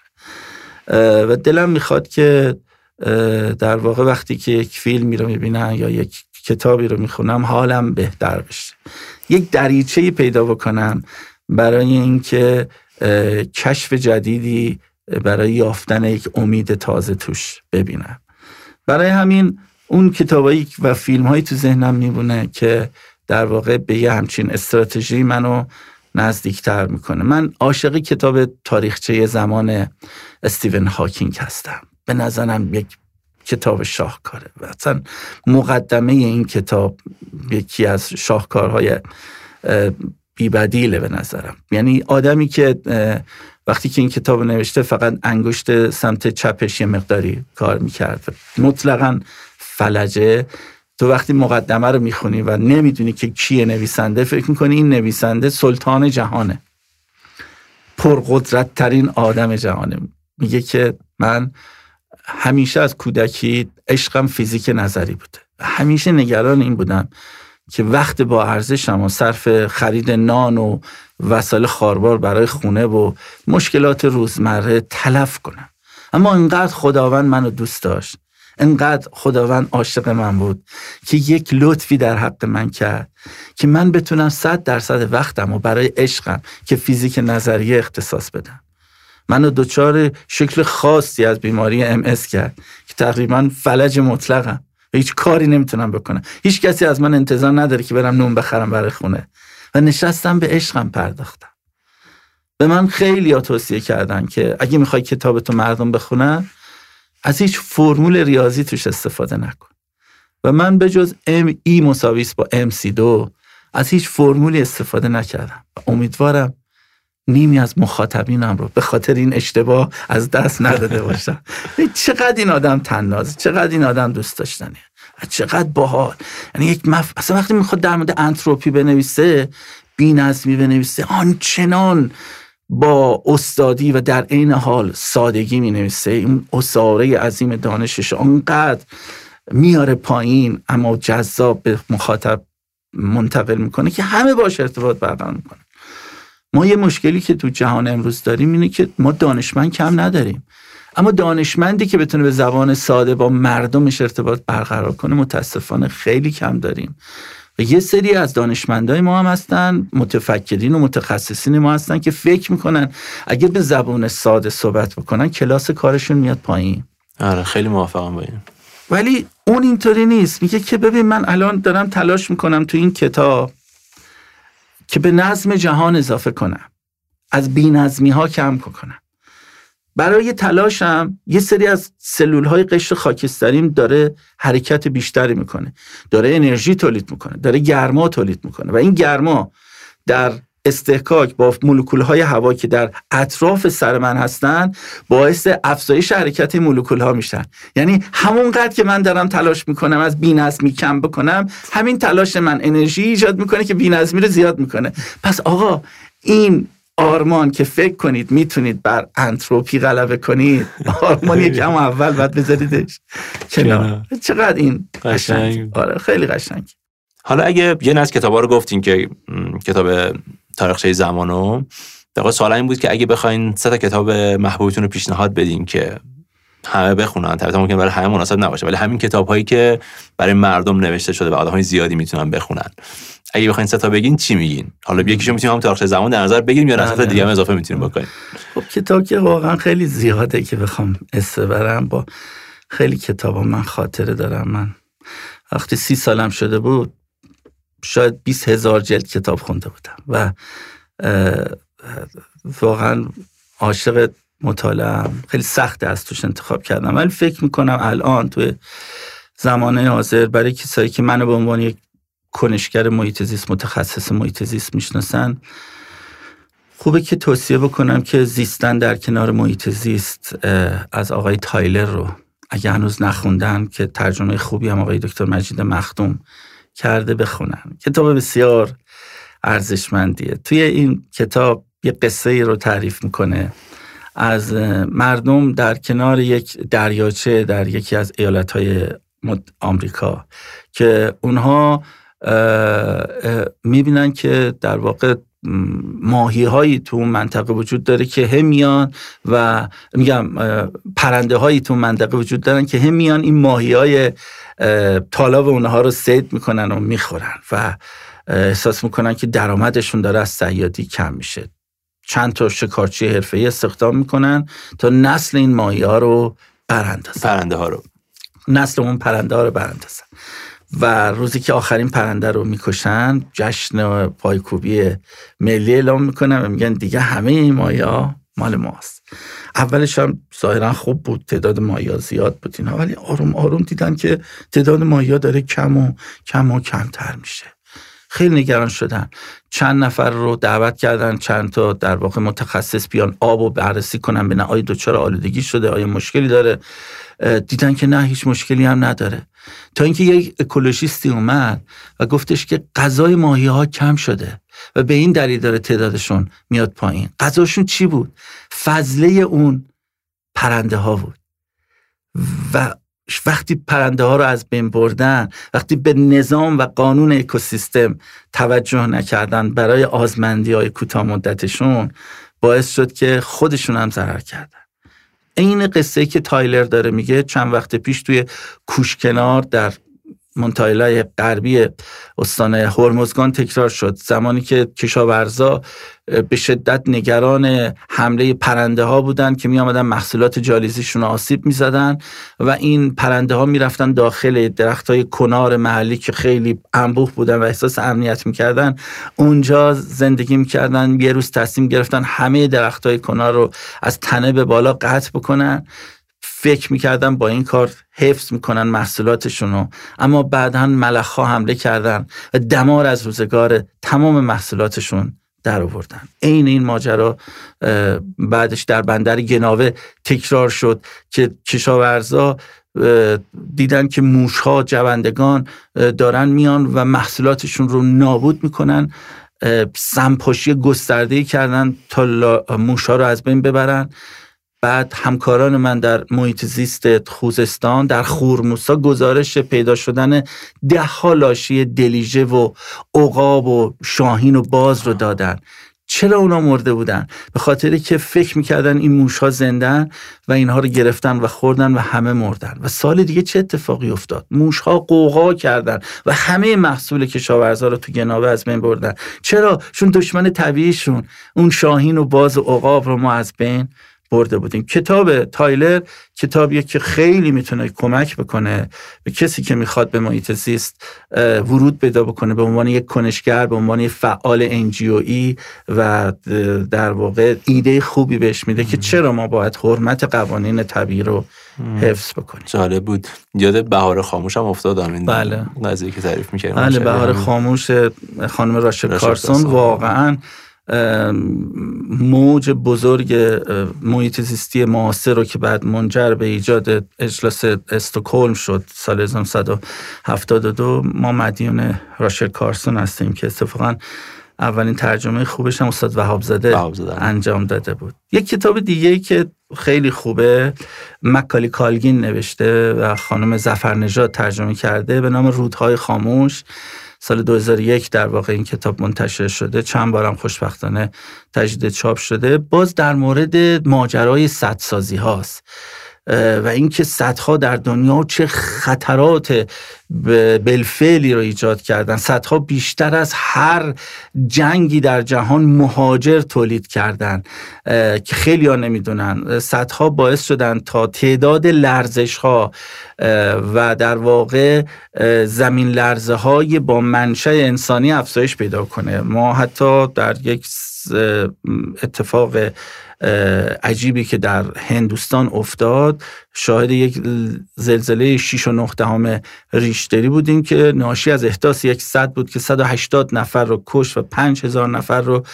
و دلم می‌خواد که در واقع وقتی که یک فیلمی رو می‌بینم یا یک کتابی رو می‌خونم حالم بهتر بشه. یک دریچه پیدا بکنم برای اینکه کشف جدیدی برای یافتن یک امید تازه توش ببینم. برای همین اون کتابایی و فیلم هایی تو ذهنم میبونه که در واقع به یه همچین استراتژی منو نزدیکتر می‌کنه. من عاشق کتاب تاریخچه زمان استیون هاکینگ هستم. به نظرم یک کتاب شاهکاره و اصلا مقدمه این کتاب یکی از شاهکارهای بیبدیله به نظرم. یعنی آدمی که وقتی که این کتاب نوشته فقط انگشت سمت چپش یه مقداری کار می‌کرد. مطلقا فلجه. تو وقتی مقدمه رو می‌خونی و نمی‌دونی که کیه نویسنده فکر می‌کنی این نویسنده سلطان جهانه. پرقدرت ترین آدم جهانه. میگه که من همیشه از کودکی عشقم فیزیک نظری بوده. همیشه نگران این بودم. که وقت با ارزشم و صرف خرید نان و وسایل خاربار برای خونه و مشکلات روزمره تلف کنم. اما اینقدر خداوند منو دوست داشت انقدر خداوند عاشق من بود که یک لطفی در حق من کرد که من بتونم صد درصد وقتم و برای عشقم که فیزیک نظریه اختصاص بدم. منو دچار شکل خاصی از بیماری ام کرد که تقریبا فلج مطلقم. هیچ کاری نمی‌تونم بکنم. هیچ کسی از من انتظار نداره که برم نون بخرم برای خونه. و نشستم به عشقم پرداختم. به من خیلی ها توصیه کردن که اگه می‌خوای کتابتو مردم بخونن از هیچ فرمول ریاضی توش استفاده نکن. و من به جز ام ای مساویس با ام سی دو از هیچ فرمولی استفاده نکردم. امیدوارم نیمی از مخاطبینم رو به خاطر این اشتباه از دست نداده باشم. <laughs> چقدر این آدم تناز چقدر این آدم دوست داشتنه چقدر باحال. یعنی یک مف... اصلا وقتی می‌خواد در مورد انتروپی بنویسه نظمی بنویسه آنچنان با استادی و در عین حال سادگی می نویسه این اصاره عظیم دانشش آنقدر میاره پایین اما جذاب به مخاطب منتقل می‌کنه که همه باش ارتباط برقرار می‌کنه. ما یه مشکلی که تو جهان امروز داریم اینه که ما دانشمند کم نداریم. اما دانشمندی که بتونه به زبان ساده با مردمش ارتباط برقرار کنه متاسفانه خیلی کم داریم. و یه سری از دانشمندای ما هم هستن متفکرین و متخصصین ما هستن که فکر می‌کنن اگه به زبان ساده صحبت بکنن کلاس کارشون میاد پایین. آره خیلی موافقم با این ولی اون اینطوری نیست. میگه که ببین من الان دارم تلاش می‌کنم تو این کتاب که به نظم جهان اضافه کنم. از بینظمی ها کم کنم برای تلاشم یه سری از سلول های قشر خاکستریم داره حرکت بیشتری می‌کنه. داره انرژی تولید می‌کنه. داره گرما تولید می‌کنه. و این گرما در استحکاک با مولکول های هوا که در اطراف سر من هستن باعث افزایش حرکت مولکول ها میشن. یعنی همونقدر که من دارم تلاش می‌کنم از بینظمی کم بکنم همین تلاش من انرژی ایجاد می‌کنه که بینظمی رو زیاد می‌کنه. پس آقا این آرمان که فکر کنید می‌تونید بر انتروپی غلبه کنید. آرمان یکم اول بعد بذاریدش. چقدر این قشنگ. آره خیلی قشنگ. حالا اگه یه از کتابا رو گفتین که کتاب تاریخچه زمانو. در سوال این بود که اگه بخواین سه تا کتاب محبوبتون رو پیشنهاد بدین که همه بخونن البته ممکن برای همه مناسب نباشه ولی همین کتاب هایی که برای مردم نوشته شده و آدم های زیادی می‌تونن بخونن. اگه بخواین سه تا بگین چی میگین؟ حالا یکیشو می‌تونیم هم تاریخ زمان در نظر بگیریم یا نظر بله. دیگه هم اضافه می‌تونیم بکنیم؟ خب کتاب که واقعا خیلی زیاده که بخوام اسم برم با خیلی کتاب من خاطره دارم. من وقتی سی سالم شده بود شاید 20 هزار جلد کتاب خونده بودم و واقعا عاشق مطالعه خیلی سخته از توش انتخاب کردم. ولی فکر می‌کنم الان توی زمانه حاضر برای کسایی که منو به عنوان یک کنشگر محیط متخصص محیط می‌شناسن خوبه که توصیه بکنم که زیستن در کنار محیط زیست از آقای تایلر رو. اگه هنوز نخوندن که ترجمه خوبی هم آقای دکتر مجید مختوم کرده بخونن کتاب بسیار ارزشمندیه. توی این کتاب یه قصه ای رو تعریف می‌کنه. از مردم در کنار یک دریاچه در یکی از ایالتهای آمریکا که اونها می‌بینن که در واقع ماهی هایی تو منطقه وجود داره که هم میان و میگم پرنده هایی تو منطقه وجود دارن که هم میان این ماهی های طالاب اونها رو سید می‌کنن و می‌خورن و احساس می‌کنن که درآمدشون داره از سیادی کم میشه. چند تا شکارچی حرفه‌ای استخدام می‌کنن تا نسل این ماهی ها رو براندازن. پرنده ها رو. نسل اون پرنده ها رو براندازن. و روزی که آخرین پرنده رو می‌کشن جشن پایکوبی ملی اعلام می‌کنن و میگن دیگه همه این مایا مال ماست. اولش هم ظاهرا خوب بود تعداد مایا زیاد بود اینا ولی آروم آروم دیدن که تعداد مایا داره کم و کم و کمتر میشه. خیلی نگران شدن. چند نفر رو دعوت کردن چند تا در واقع متخصص بیان آب و بررسی کنن به آیا دچار آلودگی شده آیا مشکلی داره؟ دیدن که نه هیچ مشکلی هم نداره. تا اینکه یک اکولوژیستی اومد و گفتش که غذای ماهی ها کم شده. و به این دلیل داره تعدادشون میاد پایین. غذاشون چی بود؟ فضله اون پرنده ها بود. و وقتی پرنده ها رو از بین بردن وقتی به نظام و قانون اکوسیستم توجه نکردن برای آزمندی های کوتاه مدتشون باعث شد که خودشون هم ضرر کردن. این قصه که تایلر داره میگه چند وقت پیش توی کوشکنار در منتایلای غربی استان هرمزگان تکرار شد. زمانی که کشاورزا به شدت نگران حمله پرنده ها بودن که می آمدن محصولات جالیزیشون آسیب می زدن و این پرنده ها می رفتن داخل درخت های کنار محلی که خیلی انبوه بودن و احساس امنیت می کردن اونجا زندگی می کردن یه روز تصمیم گرفتن همه درخت های کنار رو از تنه به بالا قطع بکنن. فکر می‌کردن با این کار حفظ می‌کنن محصولاتشون رو اما بعدا ملخ حمله کردن و دمار از روزگار تمام محصولاتشون در آوردن. عین این ماجرا بعدش در بندر گناوه تکرار شد که کشاورزا دیدن که موشها جوندگان دارن میان و محصولاتشون رو نابود می‌کنن سمپاشی گسترده کردن تا موشها رو از بین ببرن. بعد همکاران من در محیط زیست خوزستان در خورموسا گزارش پیدا شدن ده ها لاشی دلیژه و عقاب و شاهین و باز رو دادن. چرا اونا مرده بودن؟ به خاطری که فکر می‌کردن این موش ها زندن و اینها رو گرفتن و خوردن و همه مردن. و سال دیگه چه اتفاقی افتاد؟ موش ها قوقا کردن و همه محصول کشاورزا رو تو گنابه از بین بردن. چرا؟ چون دشمن طبیعیشون. اون شاهین و باز و عقاب رو ما از بین برده بودیم. کتاب تایلر کتابیه که خیلی می‌تونه کمک بکنه به کسی که می‌خواد به محیط زیست ورود پیدا بکنه به عنوان یک کنشگر به عنوان یک فعال ای و در واقع ایده خوبی بهش میده که چرا ما باید حرمت قوانین طبیعی رو حفظ بکنیم. جالب بود. یاد بهار خاموش هم افتادم این بله. قضیه که تعریف می‌کردم بله بهار خاموش خانم راشد کارسون واقعا موج بزرگ محیط زیستی معاصر رو که بعد منجر به ایجاد اجلاس استکهلم شد سال 1972 ما مدیون راشل کارسون هستیم که اتفاقا اولین ترجمه خوبش هم استاد وهاب زده انجام داده بود. یک کتاب دیگه که خیلی خوبه مکالی کالگین نوشته و خانم زفرنژاد ترجمه کرده به نام رودهای خاموش. سال 2001 در واقع این کتاب منتشر شده. چند بارم خوشبختانه تجدید چاپ شده. باز در مورد ماجرای صدسازی هاست. و اینکه صدها در دنیا چه خطرات بلفعلی رو ایجاد کردن. صدها بیشتر از هر جنگی در جهان مهاجر تولید کردن که خیلی ها نمی‌دونن. صدها باعث شدن تا تعداد لرزش ها و در واقع زمین لرزه های با منشأ انسانی افزایش پیدا کنه. ما حتی در یک اتفاق عجیبی که در هندوستان افتاد. شاهد یک زلزله 6 و 9 دهم ریشتری بودیم که ناشی از احداث یک صد بود که 180 نفر رو کش و 5000 نفر رو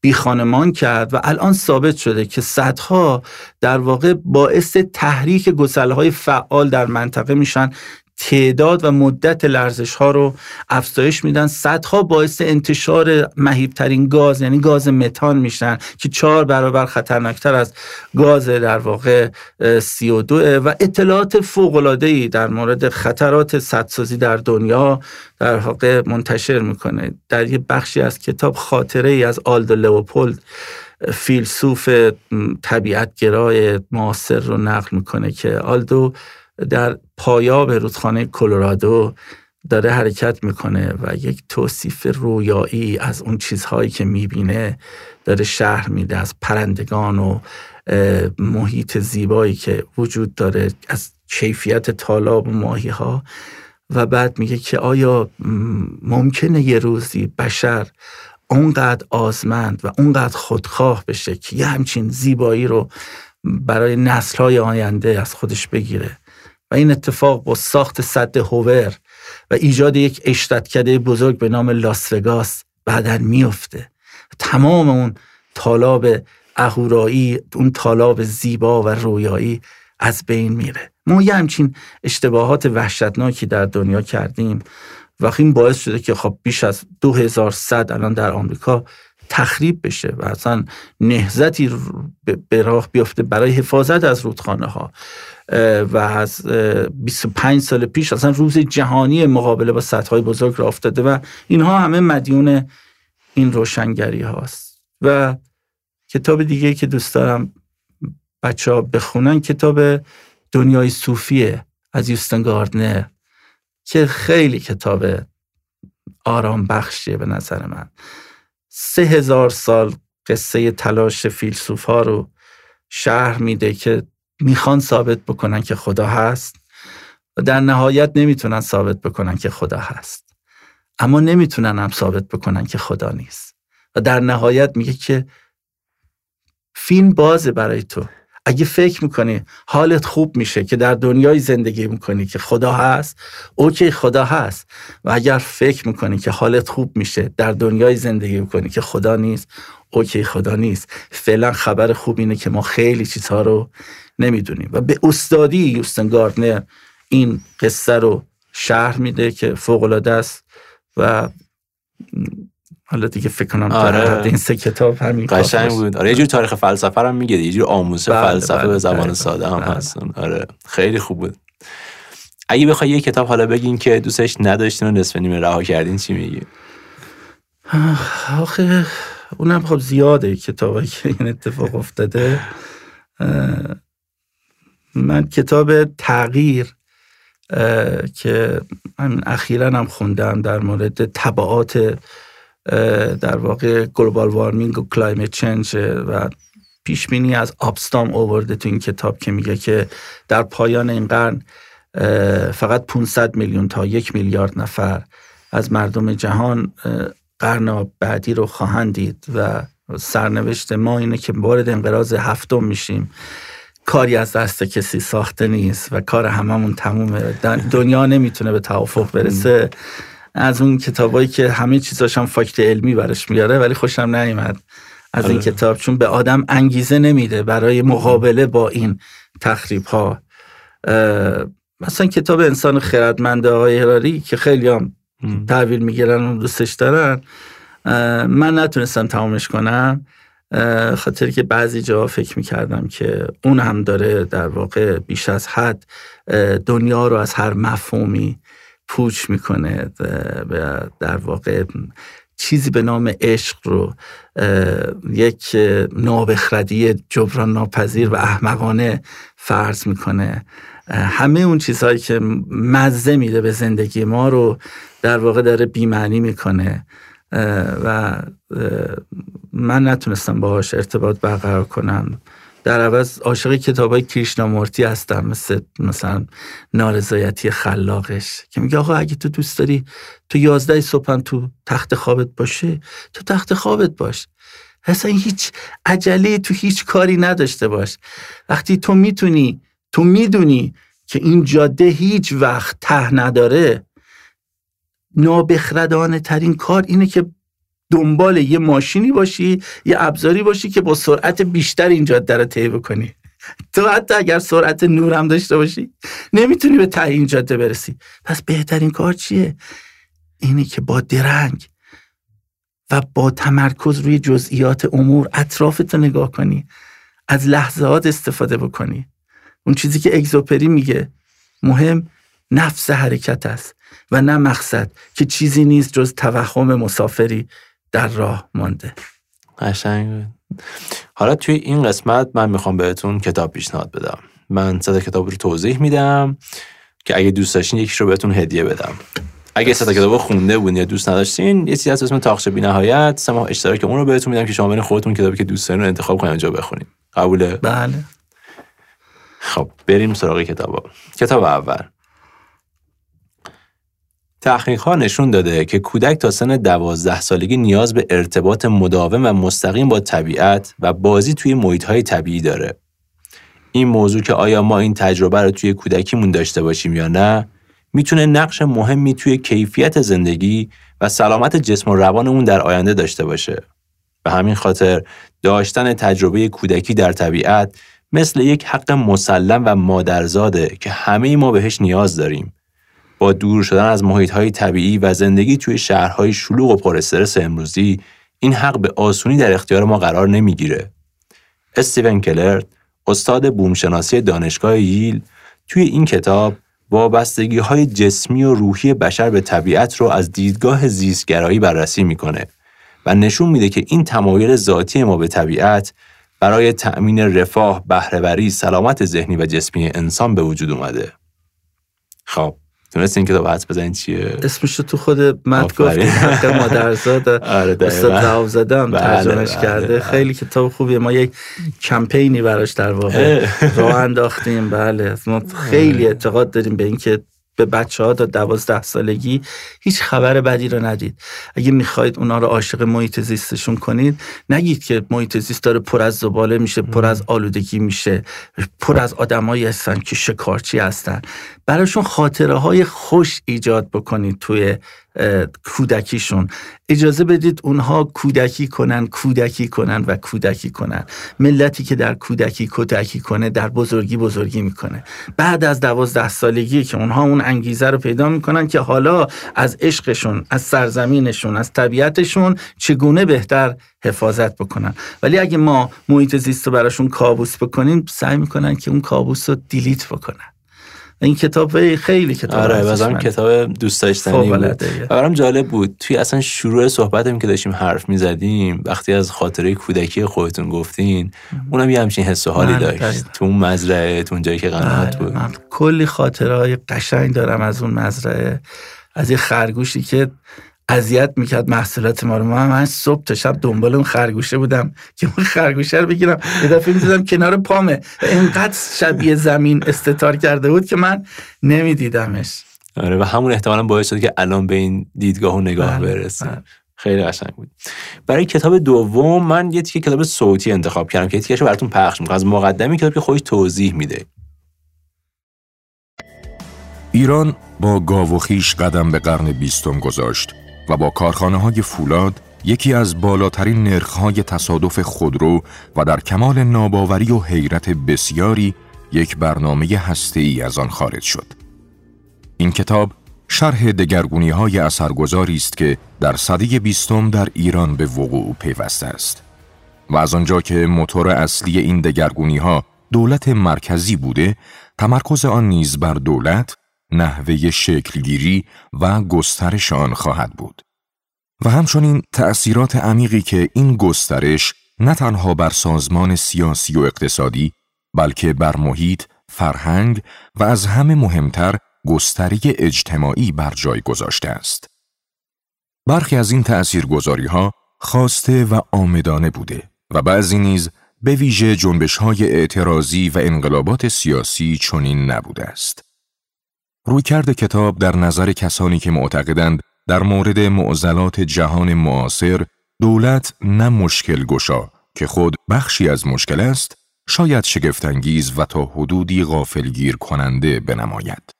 بی خانمان کرد و الان ثابت شده که صدها در واقع باعث تحریک گسله های فعال در منطقه میشن تعداد و مدت لرزش ها رو افزایش میدن. صدها باعث انتشار مهیبترین گاز یعنی گاز متان میشن که چهار برابر خطرناکتر از گاز در واقع سی و و اطلاعات فوق ای در مورد خطرات سدسازی در دنیا در واقع منتشر می‌کنه. در یه بخشی از کتاب خاطره ای از آلدو لئوپولد فیلسوف طبیعت گرای معاصر رو نقل می‌کنه که آلدو در پایاب رودخانه کلرادو داره حرکت می‌کنه و یک توصیف رویایی از اون چیزهایی که می‌بینه داره شهر میده از پرندگان و محیط زیبایی که وجود داره از کیفیت تالاب و ماهی ها و بعد میگه که آیا ممکنه یه روزی بشر اونقدر آزمند و اونقدر خودخواه بشه که یه همچین زیبایی رو برای نسلهای آینده از خودش بگیره؟ و این اتفاق با ساخت صد هوور و ایجاد یک اشتدکده بزرگ به نام لاس وگاس بعدا میفته تمام اون طالاب اهورایی اون طالاب زیبا و رویایی از بین میره. ما یه همچین اشتباهات وحشتناکی در دنیا کردیم و این باعث شده که خب بیش از 2100 الان در آمریکا تخریب بشه و اصلا نهزتی به راه بیفته برای حفاظت از رودخانه ها و از 25 سال پیش اصلا روز جهانی مقابله با سطح های بزرگ را افتاده و اینها همه مدیون این روشنگری هاست. و کتاب دیگه که دوست دارم بچه ها بخونن کتاب دنیای صوفیه از یوستن گاردنر که خیلی کتاب آرام بخشیه به نظر من. سه هزار سال قصه تلاش فیلسوف ها رو شهر میده که می‌خوان ثابت بکنن که خدا هست و در نهایت نمی‌تونن ثابت بکنن که خدا هست. اما نمی‌تونن هم ثابت بکنن که خدا نیست. و در نهایت میگه که فیلم بازه برای تو. اگه فکر می‌کنی حالت خوب میشه که در دنیای زندگی می‌کنی که خدا هست اوکی خدا هست. و اگر فکر می‌کنی که حالت خوب میشه در دنیای زندگی می‌کنی که خدا نیست اوکی خدا نیست. فعلا خبر خوب اینه که ما خیلی چیزها رو نمی‌دونیم. و به استادی یوستن گاردنر این قصه رو شهر میده که فوق العاده است و حالا دیگه فکر کنم آره. این سه کتاب همین قشنگ بود. آره یه جور تاریخ فلسفه هم میگه یه جور آموزش بله، فلسفه بله، به زبان بله، ساده هم بله. هستن. آره. خیلی خوب بود. اگه بخوای یه کتاب حالا بگین که دوستش نداشتین و نصف نیمه رها کردین چی میگی؟ آخه اونم خب زیاده کتابی که این اتفاق افتاده. من کتاب تغییر که من اخیرا هم خوندم در مورد تبعات در واقع global warming و climate change و پیش بینی از آبستام اوورده تو این کتاب که میگه که در پایان این قرن فقط 500 میلیون تا یک میلیارد نفر از مردم جهان قرن بعدی رو خواهند دید. و سرنوشت ما اینه که وارد انقراض هفتم میشیم. کاری از دست کسی ساخته نیست و کار هممون تمومه. دنیا نمی‌تونه به توافق برسه. از اون کتابایی که همه چیزاش هم فاکت علمی برش میاره ولی خوشم نیومد. از این آره. کتاب چون به آدم انگیزه نمیده برای مقابله با این تخریب ها مثلا کتاب انسان خردمند آقای هراری که خیلی هم تحویل می‌گیرن و دوستش دارن من نتونستم تمامش کنم. خاطر که بعضی جا فکر می‌کردم که اون هم داره در واقع بیش از حد دنیا رو از هر مفهومی پوچ می‌کنه در واقع چیزی به نام عشق رو یک نابخردی جبران ناپذیر و احمقانه فرض می‌کنه. همه اون چیزهایی که مزه میده به زندگی ما رو در واقع داره بیمعنی می‌کنه. و من نتونستم باهاش ارتباط برقرار کنم. در عوض عاشق کتاب های کریشنامورتی هستم مثل مثلا نارضایتی خلاقش که میگه آقا اگه تو دوست داری تو یازده صبح تو تخت خوابت باشه تو تخت خوابت باش. اصلا هیچ عجله تو هیچ کاری نداشته باش. وقتی تو می‌تونی تو می‌دونی که این جاده هیچ وقت ته نداره نابخردانه ترین کار اینه که دنبال یه ماشینی باشی یه ابزاری باشی که با سرعت بیشتر این جاده رو طی بکنی. تو حتی اگر سرعت نور هم داشته باشی نمی‌تونی به ته این جاده برسی. پس بهترین کار چیه؟ اینه که با درنگ و با تمرکز روی جزئیات امور اطرافتو نگاه کنی. از لحظات استفاده بکنی. اون چیزی که اگزوپری میگه. مهم نفس حرکت است و نه مقصد که چیزی نیست جز توهم مسافری در راه مانده. قشنگ. حالا توی این قسمت من می‌خوام بهتون کتاب پیشنهاد بدم. من صد کتاب رو توضیح میدم که اگه دوست داشتین یکیش رو بهتون هدیه بدم. اگه صد کتاب خونده بودین یا دوست نداشتین یه چیزی هست اسم تاخچه بی‌نهایت سه ماه اشتراک اون رو بهتون میدم که شما برین خودتون کتابی که دوست دارین رو انتخاب کنین اونجا بخونین. قبوله؟ بله. خب بریم سراغ کتابا. کتاب اول. تحقیق ها نشون داده که کودک تا سن دوازده سالگی نیاز به ارتباط مداوم و مستقیم با طبیعت و بازی توی محیط های طبیعی داره. این موضوع که آیا ما این تجربه رو توی کودکیمون داشته باشیم یا نه می‌تونه نقش مهمی توی کیفیت زندگی و سلامت جسم و روانمون در آینده داشته باشه. به همین خاطر داشتن تجربه کودکی در طبیعت مثل یک حق مسلم و مادرزاده که همه ما بهش نیاز داریم. با دور شدن از محیط های طبیعی و زندگی توی شهرهای شلوغ و پر استرس امروزی این حق به آسونی در اختیار ما قرار نمی‌گیره. استیون کلرد استاد بومشناسی دانشگاه ییل توی این کتاب وابستگی های جسمی و روحی بشر به طبیعت رو از دیدگاه زیستگرایی بررسی می‌کنه و نشون میده که این تمایل ذاتی ما به طبیعت برای تأمین رفاه، بهرهوری، سلامت ذهنی و جسمی انسان به وجود اومده. خب تونست این کتاب حدس بزنید چیه؟ اسمش تو خود مد گفت حق مادرزاد <laughs> آره استاد جواب زدم بله، ترجمهش بله، کرده. بله. خیلی کتاب خوبیه. ما یک کمپینی براش در واقع راه انداختیم. بله. ما خیلی اعتقاد داریم به اینکه به بچه ها تا دوازده سالگی هیچ خبر بدی رو ندید. اگه می‌خواید اونا رو عاشق محیط زیستشون کنید نگید که محیط زیست داره پر از زباله میشه پر از آلودگی میشه پر از آدمایی هستن که شکارچی هستن. براشون خاطره های خوش ایجاد بکنید توی کودکیشون. اجازه بدید اونها کودکی کنن کودکی کنن و کودکی کنن. ملتی که در کودکی کودکی کنه در بزرگی بزرگی می‌کنه. بعد از دوازده سالگی که اونها اون انگیزه رو پیدا می‌کنن که حالا از عشقشون از سرزمینشون از طبیعتشون چگونه بهتر حفاظت بکنن. ولی اگه ما محیط زیست رو براشون کابوس بکنیم سعی می‌کنن که اون کابوس رو دیلیت بکنن. این کتاب خیلی کتاب آره بازم. کتاب دوست داشتنی بود. برام جالب بود. توی اصلا شروع صحبتم که داشتیم حرف می‌زدیم وقتی از خاطره کودکی خودتون گفتین اونم یه همچین حس و حالی داشت. تو اون مزرعه تو اون جایی که قنات بله، بود. من کلی خاطره های قشنگ دارم از اون مزرعه از یه خرگوشی که اذیت می‌کرد محصولات ما رو. من, من صبح تا شب دنبال اون خرگوشه بودم که اون خرگوشه رو بگیرم. یه دفعه می‌دیدم کنار پامه. اینقدر شبیه زمین استتار کرده بود که من نمیدیدمش. آره و همون احتمالا باعث شد که الان به این دیدگاه و نگاه بله، برسیم. بله. خیلی قشنگ بود. برای کتاب دوم من یه تیکه کتاب صوتی انتخاب کردم که تیکش براتون پخش می‌کنم. از مقدمی کتاب که خودش توضیح میده. ایران با گاو و خیش قدم به قرن بیستم گذاشت. و با کارخانه های فولاد یکی از بالاترین نرخهای تصادف خودرو و در کمال ناباوری و حیرت بسیاری یک برنامه هسته‌ای از آن خارج شد. این کتاب شرح دگرگونی های اثرگذاری است که در سده بیستم در ایران به وقوع پیوسته است. و از آنجا که موتور اصلی این دگرگونی ها دولت مرکزی بوده، تمرکز آن نیز بر دولت، نحوه شکلگیری و گسترش آن خواهد بود. و همچنین تأثیرات عمیقی که این گسترش نه تنها بر سازمان سیاسی و اقتصادی بلکه بر محیط، فرهنگ و از همه مهمتر گستره اجتماعی بر جای گذاشته است. برخی از این تأثیرگذاری ها خواسته و آمدانه بوده و بعضی نیز به ویژه جنبش های اعتراضی و انقلابات سیاسی چنین نبوده است. رویکرد کتاب در نظر کسانی که معتقدند در مورد معضلات جهان معاصر دولت نه مشکل گشا که خود بخشی از مشکل است شاید شگفتانگیز و تا حدودی غافلگیر کننده بنماید.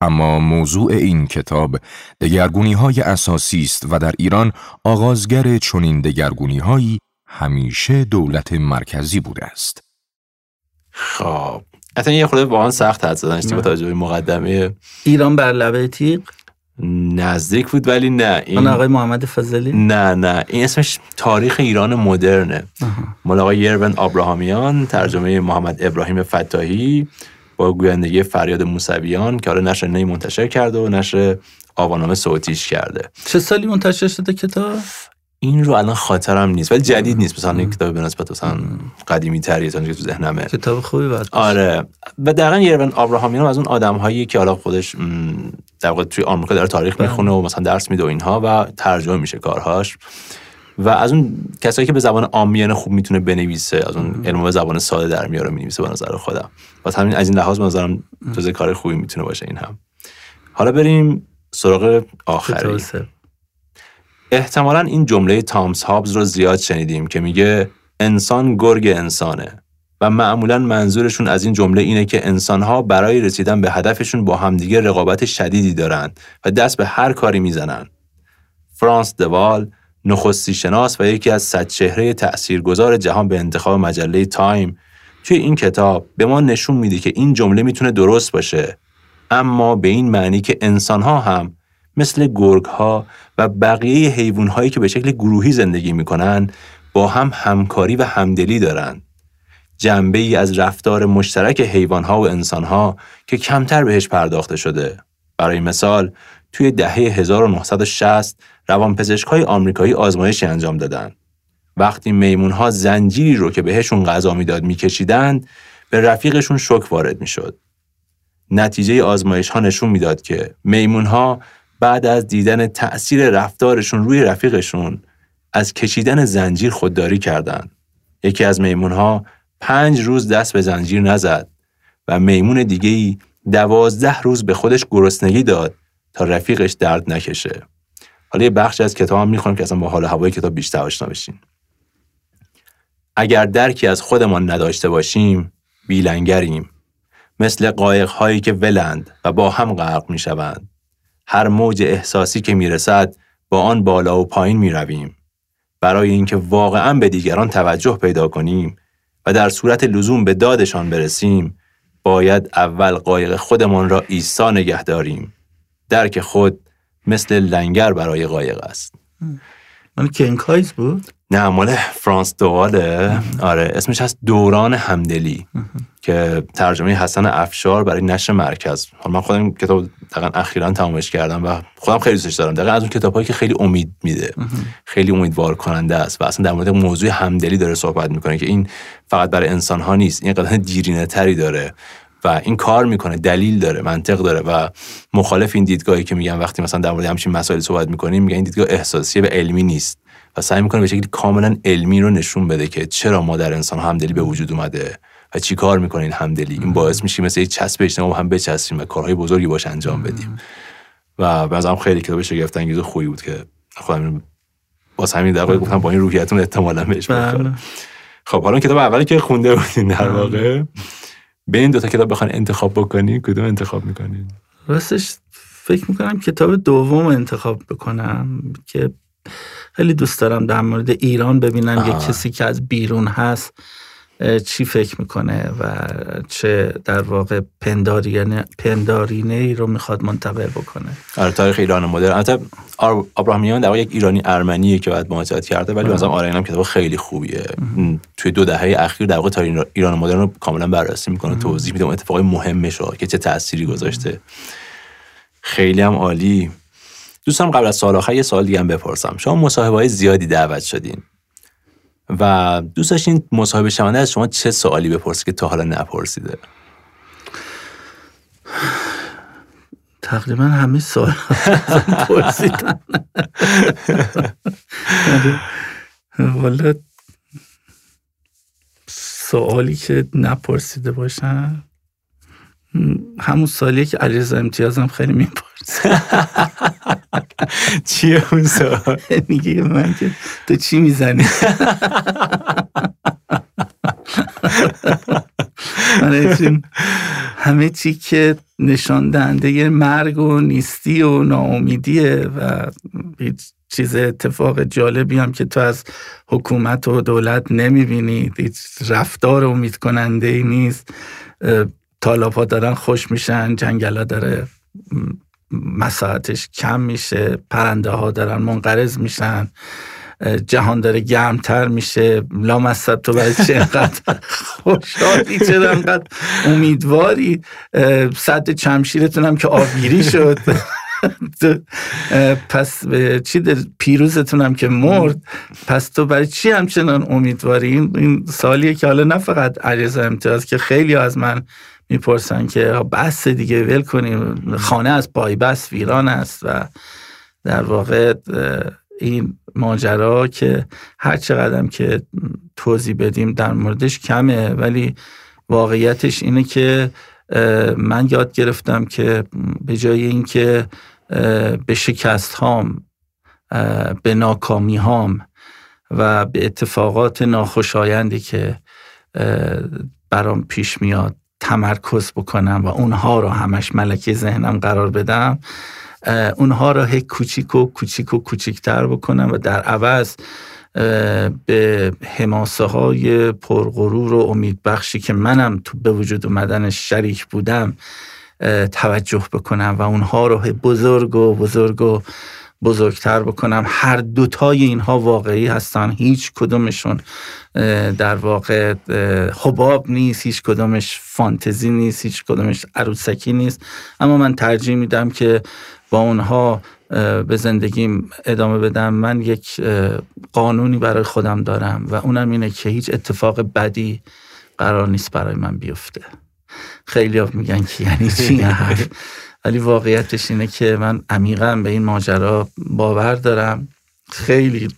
اما موضوع این کتاب دگرگونی های اساسی است و در ایران آغازگر چنین دگرگونی هایی همیشه دولت مرکزی بوده است. خب اصلا یه خورده واقعا سخت حد زدنش با توجه مقدمه. ایران بر لبه تیغ؟ نزدیک بود ولی نه. این آقای محمد فضلی؟ نه نه. این اسمش تاریخ ایران مدرنه. مال آقای یرون آبراهامیان ترجمه محمد ابراهیم فتاحی با گویندگی فریاد موسویان که حالا نشر نی منتشر کرده و نشر آوانامه صوتیش کرده. چه سالی منتشر شده کتاب؟ این رو الان خاطرم نیست ولی جدید نیست. مثلا این کتاب به نسبت مثلا قدیمی تریه تا اینکه تو ذهنمه. کتاب خوبی بود آره. و دقیقا یرون آبراهامیان از اون آدم هایی که حالا خودش در واقع توی آمریکا داره تاریخ بله. می‌خونه و مثلا درس میده و اینها و ترجمه میشه کارهاش. و از اون کسایی که به زبان عامیانه خوب می‌تونه بنویسه از اون علم به زبان ساده در میاره می‌نویسه به نظر خودم. و همین از این لحاظ به نظرم جز کار خوبی می‌تونه باشه این هم. حالا بریم سراغ آخری. احتمالا این جمله تامس هابز رو زیاد شنیدیم که میگه انسان گرگ انسانه و معمولا منظورشون از این جمله اینه که انسانها برای رسیدن به هدفشون با همدیگه رقابت شدیدی دارن و دست به هر کاری می‌زنن. فرانس دوال نخستی شناس و یکی از صد چهره تأثیرگذار جهان به انتخاب مجله تایم توی این کتاب به ما نشون میده که این جمله می‌تونه درست باشه اما به این معنی که انسانها هم مثل گرگ ها و بقیه حیوان هایی که به شکل گروهی زندگی می‌کنن با هم همکاری و همدلی دارن. جنبه ای از رفتار مشترک حیوان ها و انسان ها که کمتر بهش پرداخته شده. برای مثال توی دهه 1960 روانپزشک های آمریکایی آزمایشی انجام دادن. وقتی میمون ها زنجیری رو که بهشون غذا می‌داد میکشیدند به رفیقشون شک وارد می‌شد. نتیجه آزمایش ها نشون می‌داد که میمون ها بعد از دیدن تأثیر رفتارشون روی رفیقشون از کشیدن زنجیر خودداری کردند. یکی از میمون ها پنج روز دست به زنجیر نزد و میمون دیگه ای دوازده روز به خودش گرسنگی داد تا رفیقش درد نکشه. حالا یه بخش از کتاب هم می‌خونم که اصلا با حال هوای کتاب بیشتر آشنا بشین. اگر درکی از خودمان نداشته باشیم بیلنگریم مثل قایق هایی که ولند و با هم غرق می شوند. هر موج احساسی که می رسد با آن بالا و پایین می رویم. برای اینکه واقعا به دیگران توجه پیدا کنیم و در صورت لزوم به دادشان برسیم باید اول قایق خودمان را ایسا نگه داریم. درک خود مثل لنگر برای قایق است. من کنکایز بود؟ نه مال فرانس دواله آره اسمش هست دوران همدلی که ترجمه حسن افشار برای نشر مرکز. حالا من خودم کتاب دقیقا اخیرا تمامش کردم و خودم خیلی دوستش دارم. دقیقا از اون کتابهایی که خیلی امید میده خیلی امیدوار کننده است و اصلا در مورد موضوع همدلی داره صحبت می‌کنه که این فقط برای انسان ها نیست این قدم دیرینه تری داره. و این کار می‌کنه دلیل داره منطق داره و مخالف این دیدگاهی که میگن وقتی مثلا در مورد همچین مسائل صحبت می‌کنیم میگن این دیدگاه احساسیه و علمی نیست و سعی می‌کنه به شکلی کاملا علمی رو نشون بده که چرا ما در انسان همدلی به وجود اومده و چی کار می‌کنه این همدلی. این باعث میشه مثل یک چسب اجتماع هم بچسبیم و کارهای بزرگی باش انجام بدیم. و بعضا خیلی کتاب شگفت انگیز خوبی بود که خودم باز همین در گفتم با این روحیتون احتمالاً بهش بله. خب حالا کتاب اولی که خونده بودین در بله. واقع بین دو تا کتاب بخوان انتخاب بکنین کدوم انتخاب می‌کنین؟ راستش فکر می‌کنم کتاب دوم انتخاب بکنم که خیلی دوست دارم در مورد ایران ببینم یه کسی که از بیرون هست. چی فکر می‌کنه و چه در واقع پندارینه, پندارینه ای رو می‌خواد منتقل بکنه. آره تاریخ ایران مدرن. البته ابراهیمیان در واقع یک ایرانی ارمنیه که بعد مهاجرت کرده ولی مثلا آره اینم کتاب خیلی خوبیه. توی دو دهه اخیر در واقع تاریخ ایران مدرن رو کاملا بررسی می‌کنه توضیح میده اون اتفاقای مهمش رو که چه تأثیری گذاشته. خیلی هم عالی. دوستم قبل از سال آخر یه سال دیگه هم بپرسم. شما مصاحبه های زیادی دعوت شدین. و دوست داشتین مصاحبه شونده از شما چه سوالی بپرسی که تا حالا نپرسیده؟ تقریبا همه سوال پرسیدن. والا سوالی که نپرسیده باشن؟ همون سالیه که علیرضا امتیازم خیلی می‌پرسه. <laughs> چیه اون <laughs> میگه من که تو چی می‌زنی؟ <laughs> همه چی که نشان دهنده مرگ و نیستی و ناامیدیه و هیچ چیز اتفاق جالبی هم که تو از حکومت و دولت نمی‌بینی هیچ رفتار امید کننده ای نیست تالاپ ها دارن خوش میشن جنگل ها داره مساحتش کم میشه پرنده ها دارن منقرض میشن جهان داره گرمتر میشه. لامصب تو برای چه انقدر خوشحالی؟ چرا انقدر امیدواری؟ صد چمشیرتون هم که آبگیری شد. <laughs> پس چی پیروزتون هم که مرد. پس تو برای چی همچنان امیدواری؟ این سالیه که حالا نه فقط عریض امتیاز که خیلی از من می‌پرسن که بس دیگه ول کنیم. خانه از پای بس ویران است. و در واقع این ماجرا که هر چقدر که توضیح بدیم در موردش کمه. ولی واقعیتش اینه که من یاد گرفتم که به جای اینکه به شکست هام به ناکامی هام و به اتفاقات ناخوشایندی که برام پیش میاد تمرکز بکنم و اونها رو همش ملکه ذهنم قرار بدم اونها رو هی کوچیک و کوچیک و کوچیکتر بکنم و در عوض به حماسه های پرغرور و امیدبخشی که منم تو به وجود اومدن شریک بودم توجه بکنم و اونها رو بزرگ و بزرگ و بزرگتر بکنم. هر دوتای اینها واقعی هستن. هیچ کدومشون در واقع حباب نیست هیچ کدومش فانتزی نیست هیچ کدومش عروسکی نیست. اما من ترجیح میدم که با اونها به زندگیم ادامه بدم. من یک قانونی برای خودم دارم و اونم اینه که هیچ اتفاق بدی قرار نیست برای من بیفته. خیلی ها میگن که یعنی چی؟ <laughs> <laughs> ولی واقعیتش اینه که من عمیقا به این ماجرا باور دارم. خیلی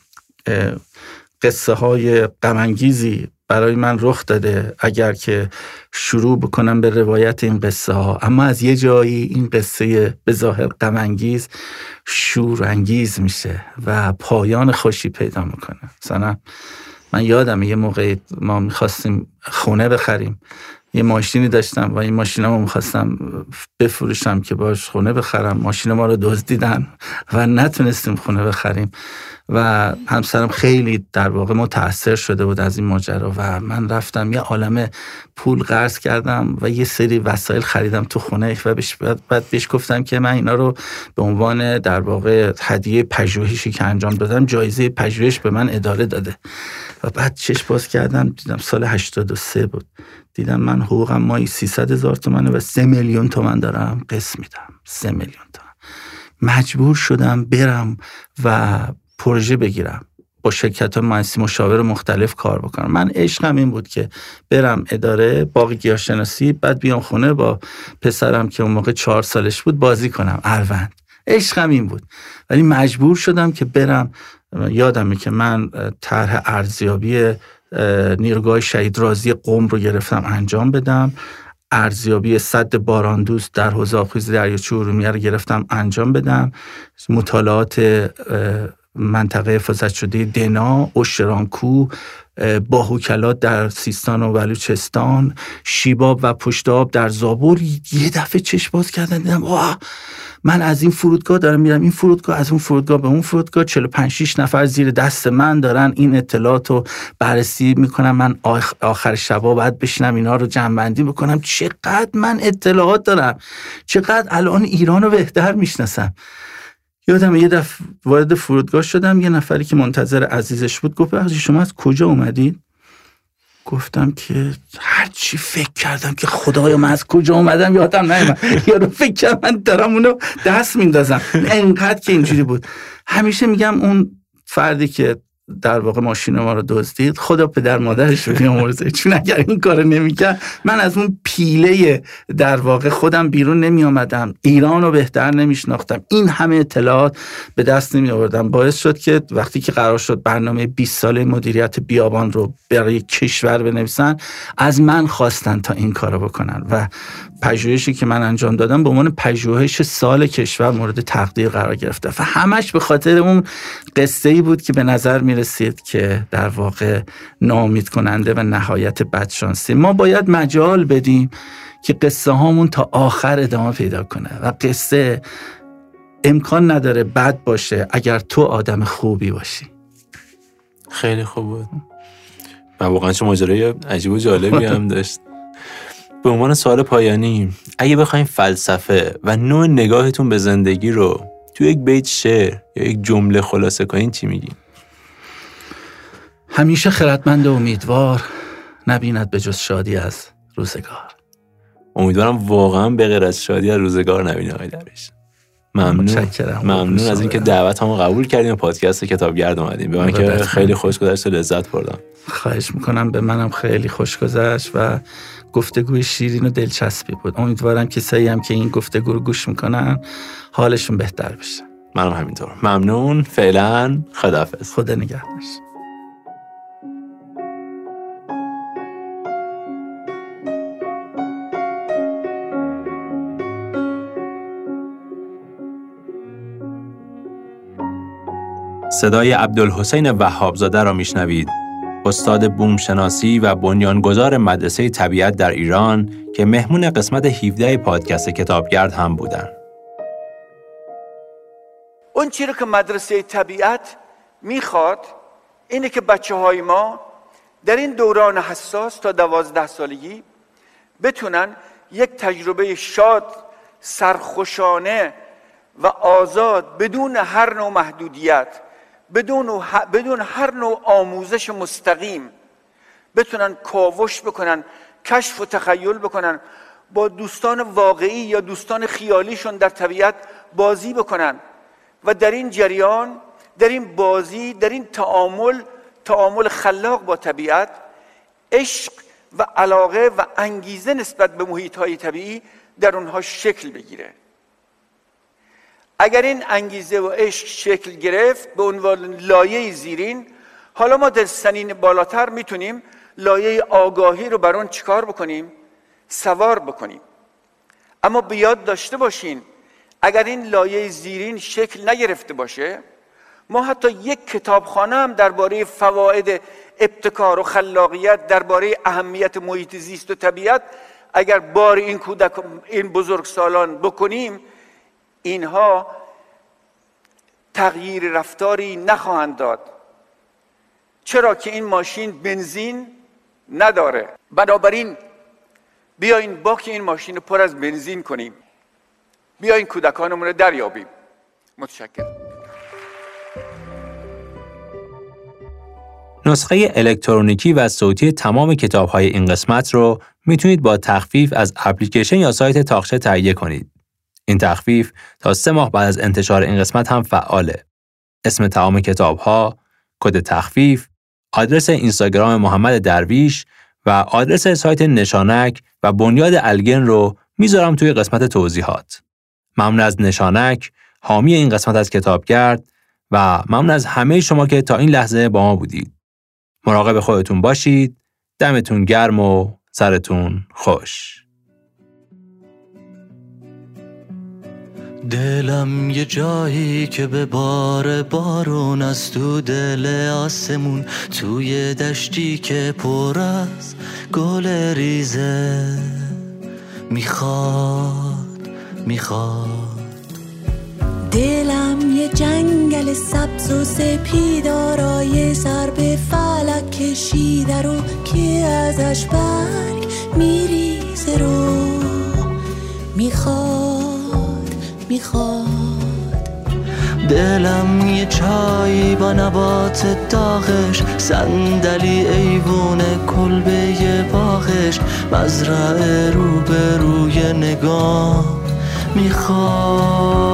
قصه های غمانگیزی برای من رخ داده اگر که شروع بکنم به روایت این قصه ها اما از یه جایی این قصه به ظاهر غمانگیز شورانگیز میشه و پایان خوشی پیدا می‌کنه. مثلا من یادم یه موقع ما می‌خواستیم خونه بخریم. یه ماشینی داشتم و این ماشین رو می‌خواستم بفروشم که باش خونه بخرم. ماشین ما رو دزدیدن و نتونستیم خونه بخریم. و همسرم خیلی در واقع متاثر شده بود از این ماجرا و من رفتم یه عالم پول قرض کردم و یه سری وسایل خریدم تو خونه و بعد بهش گفتم که من اینا رو به عنوان در واقع هدیه پژوهشی که انجام دادم جایزه پژوهش به من اداره داده. و بعد چش باز کردم دیدم سال 83 بود. دیدم من حقوقم مایی 300 هزار تومنه و 3 میلیون تومن دارم. قسم میدم. 3 میلیون تومن. مجبور شدم برم و پروژه بگیرم. با شرکت های مؤسسی مشاور مختلف کار بکنم. من عشقم این بود که برم اداره باغ گیاهشناسی بعد بیام خونه با پسرم که اون موقع چهار سالش بود بازی کنم. اروند. عشقم این بود. ولی مجبور شدم که برم. یادمه که من طرح ارزیابی نیروگاه شهید رازی قوم رو گرفتم انجام بدم. ارزیابی صد باراندوز در حوزه آبخیز دریاچه ارومیه رو گرفتم انجام بدم. مطالعات منطقه حفاظت شده دنا اشترانکو باهوکلات در سیستان و بلوچستان شیباب و پشتاب در زابور یه دفعه چشم باز کردن دیدم واه من از این فرودگاه دارم میرم. این فرودگاه از اون فرودگاه به اون فرودگاه 45 6 نفر زیر دست من دارن این اطلاعات رو بررسی می‌کنم من آخر شبا باید بشینم اینا رو جمع بکنم. چقدر من اطلاعات دارم. چقدر الان ایران رو بهتر می‌شناسم. یادم یه دفعه وارد فرودگاه شدم. یه نفری که منتظر عزیزش بود گفت بخشی شما از کجا اومدید؟ گفتم که هر چی فکر کردم که خدایا من از کجا اومدم یادم نیومد. یارو فکر کردم من دارم اونو دست میندازم. انقدر که اینجوری بود. همیشه میگم اون فردی که در واقع ماشین ما رو دزدید. خدا پدر مادرش رو بیامرزه. چون اگر این کار نمی‌کرد من از اون پیله در واقع خودم بیرون نمی آمدم ایران رو بهتر نمیشناختم. این همه اطلاعات به دست نمی آوردم باعث شد که وقتی که قرار شد برنامه 20 ساله مدیریت بیابان رو برای کشور بنویسن از من خواستن تا این کارو بکنن. و پژوهشی که من انجام دادم به عنوان پژوهش سال کشور مورد تقدیر قرار گرفته. و همش به خاطر اون قصه ای بود که به نظر می رسید که در واقع نامید کننده و نهایت بدشانسی. ما باید مجال بدیم که قصه هامون تا آخر ادامه پیدا کنه و قصه امکان نداره بد باشه اگر تو آدم خوبی باشی. خیلی خوب بود. و واقعا چه ماجرای عجیب و جالبی هم داشت. به عنوان سوال پایانی اگه بخوایم فلسفه و نوع نگاهتون به زندگی رو تو یک بیت شعر یا یک جمله خلاصه کنین چی میگین؟ همیشه خردمند و امیدوار نبیند به جز شادی از روزگار. امیدوارم واقعا به غیر از شادی از روزگار نبینه آقای درویش. ممنون. ممنون از اینکه دعوت هم قبول کردیم و پادکست کتابگرد اومدیم به من که خیلی خوش گذشت و لذت بردم. خواهش می‌کنم. به منم خیلی خوش گذشت و گفتگوی شیرین و دلچسبی بود. امیدوارم کسایی هم که این گفتگو رو گوش می‌کنن حالشون بهتر بشه. منم همینطور. ممنون. فعلا خداحافظ. خدا نگهدارش صدای عبدالحسین وهابزاده را میشنوید استاد بومشناسی و بنیانگذار مدرسه طبیعت در ایران که مهمون قسمت 17 پادکست کتابگرد هم بودن. اون چیزی که مدرسه طبیعت می‌خواد اینه که بچه های ما در این دوران حساس تا دوازده سالگی بتونن یک تجربه شاد سرخوشانه و آزاد بدون هر نوع محدودیت بدون, بدون هر نوع آموزش مستقیم بتونن کاوش بکنن کشف و تخیل بکنن با دوستان واقعی یا دوستان خیالیشون در طبیعت بازی بکنن. و در این جریان در این بازی در این تعامل تعامل خلاق با طبیعت عشق و علاقه و انگیزه نسبت به محیط های طبیعی در اونها شکل بگیره. اگر این انگیزه و عشق شکل گرفت به عنوان لایه زیرین حالا ما در سنین بالاتر می‌تونیم لایه آگاهی رو بر اون چیکار بکنیم؟ سوار بکنیم. اما بیاد داشته باشین اگر این لایه زیرین شکل نگرفته باشه ما حتی یک کتابخانه هم درباره فواید ابتکار و خلاقیت درباره اهمیت محیط زیست و طبیعت اگر بار این کودک این بزرگ سالان بکنیم اینها تغییر رفتاری نخواهند داد. چرا که این ماشین بنزین نداره. بنابراین بیاین باک این ماشین رو پر از بنزین کنیم. بیاین کودکانمون رو دریابیم. متشکرم. نسخه الکترونیکی و صوتی تمام کتاب های این قسمت رو می‌تونید با تخفیف از اپلیکیشن یا سایت تاخچه تهیه کنید. این تخفیف تا سه ماه بعد از انتشار این قسمت هم فعاله. اسم تمام کتاب ها، کد تخفیف، آدرس اینستاگرام محمد درویش و آدرس سایت نشانک و بنیاد الگن رو می‌ذارم توی قسمت توضیحات. ممنون از نشانک، حامی این قسمت از کتابگرد و ممنون از همه شما که تا این لحظه با ما بودید. مراقب خودتون باشید. دمتون گرم و سرتون خوش. دلم یه جایی که به بار بارون از تو دل آسمون توی دشتی که پر از گل ریزه می‌خواد می‌خواد. دلم یه جنگل سبز و سپیدارای سر به فلک کشیده رو که ازش برگ میریزه رو. می‌خواد. می‌خواد. دلم یه چای با نبات داغش صندلی ایوون کلبه باغش. مزرعه رو به روی نگاه می‌خواد.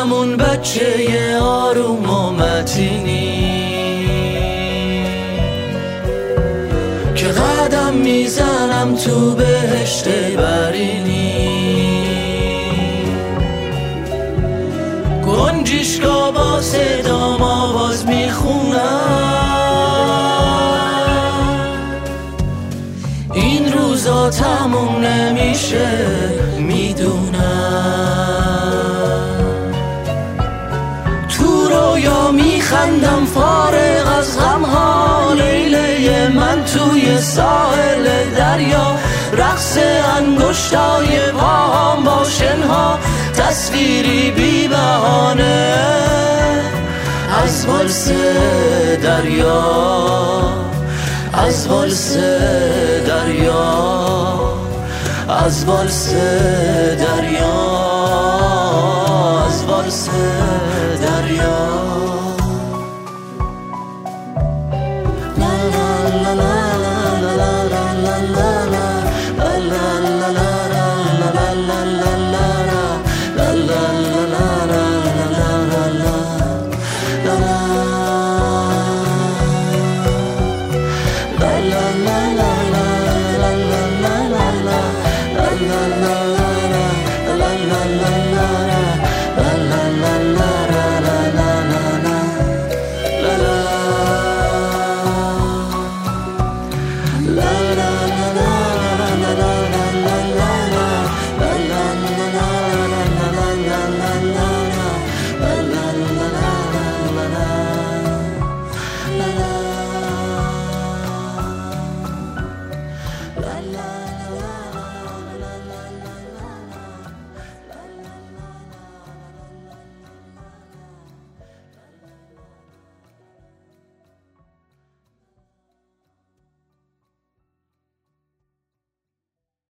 شدم اون بچه آروم و متینی که قدم می‌زنم تو بهشت برینی. گنجیشکا با صدام آواز می‌خونم. این روزا تموم نمیشه می‌دونم. میخندم فارغ از غمها. لیله من توی ساحل دریا. رقص انگشتای پاهم با شنها. تصویری بی بهانه از والس دریا. از والس دریا. از والس دریا. از والس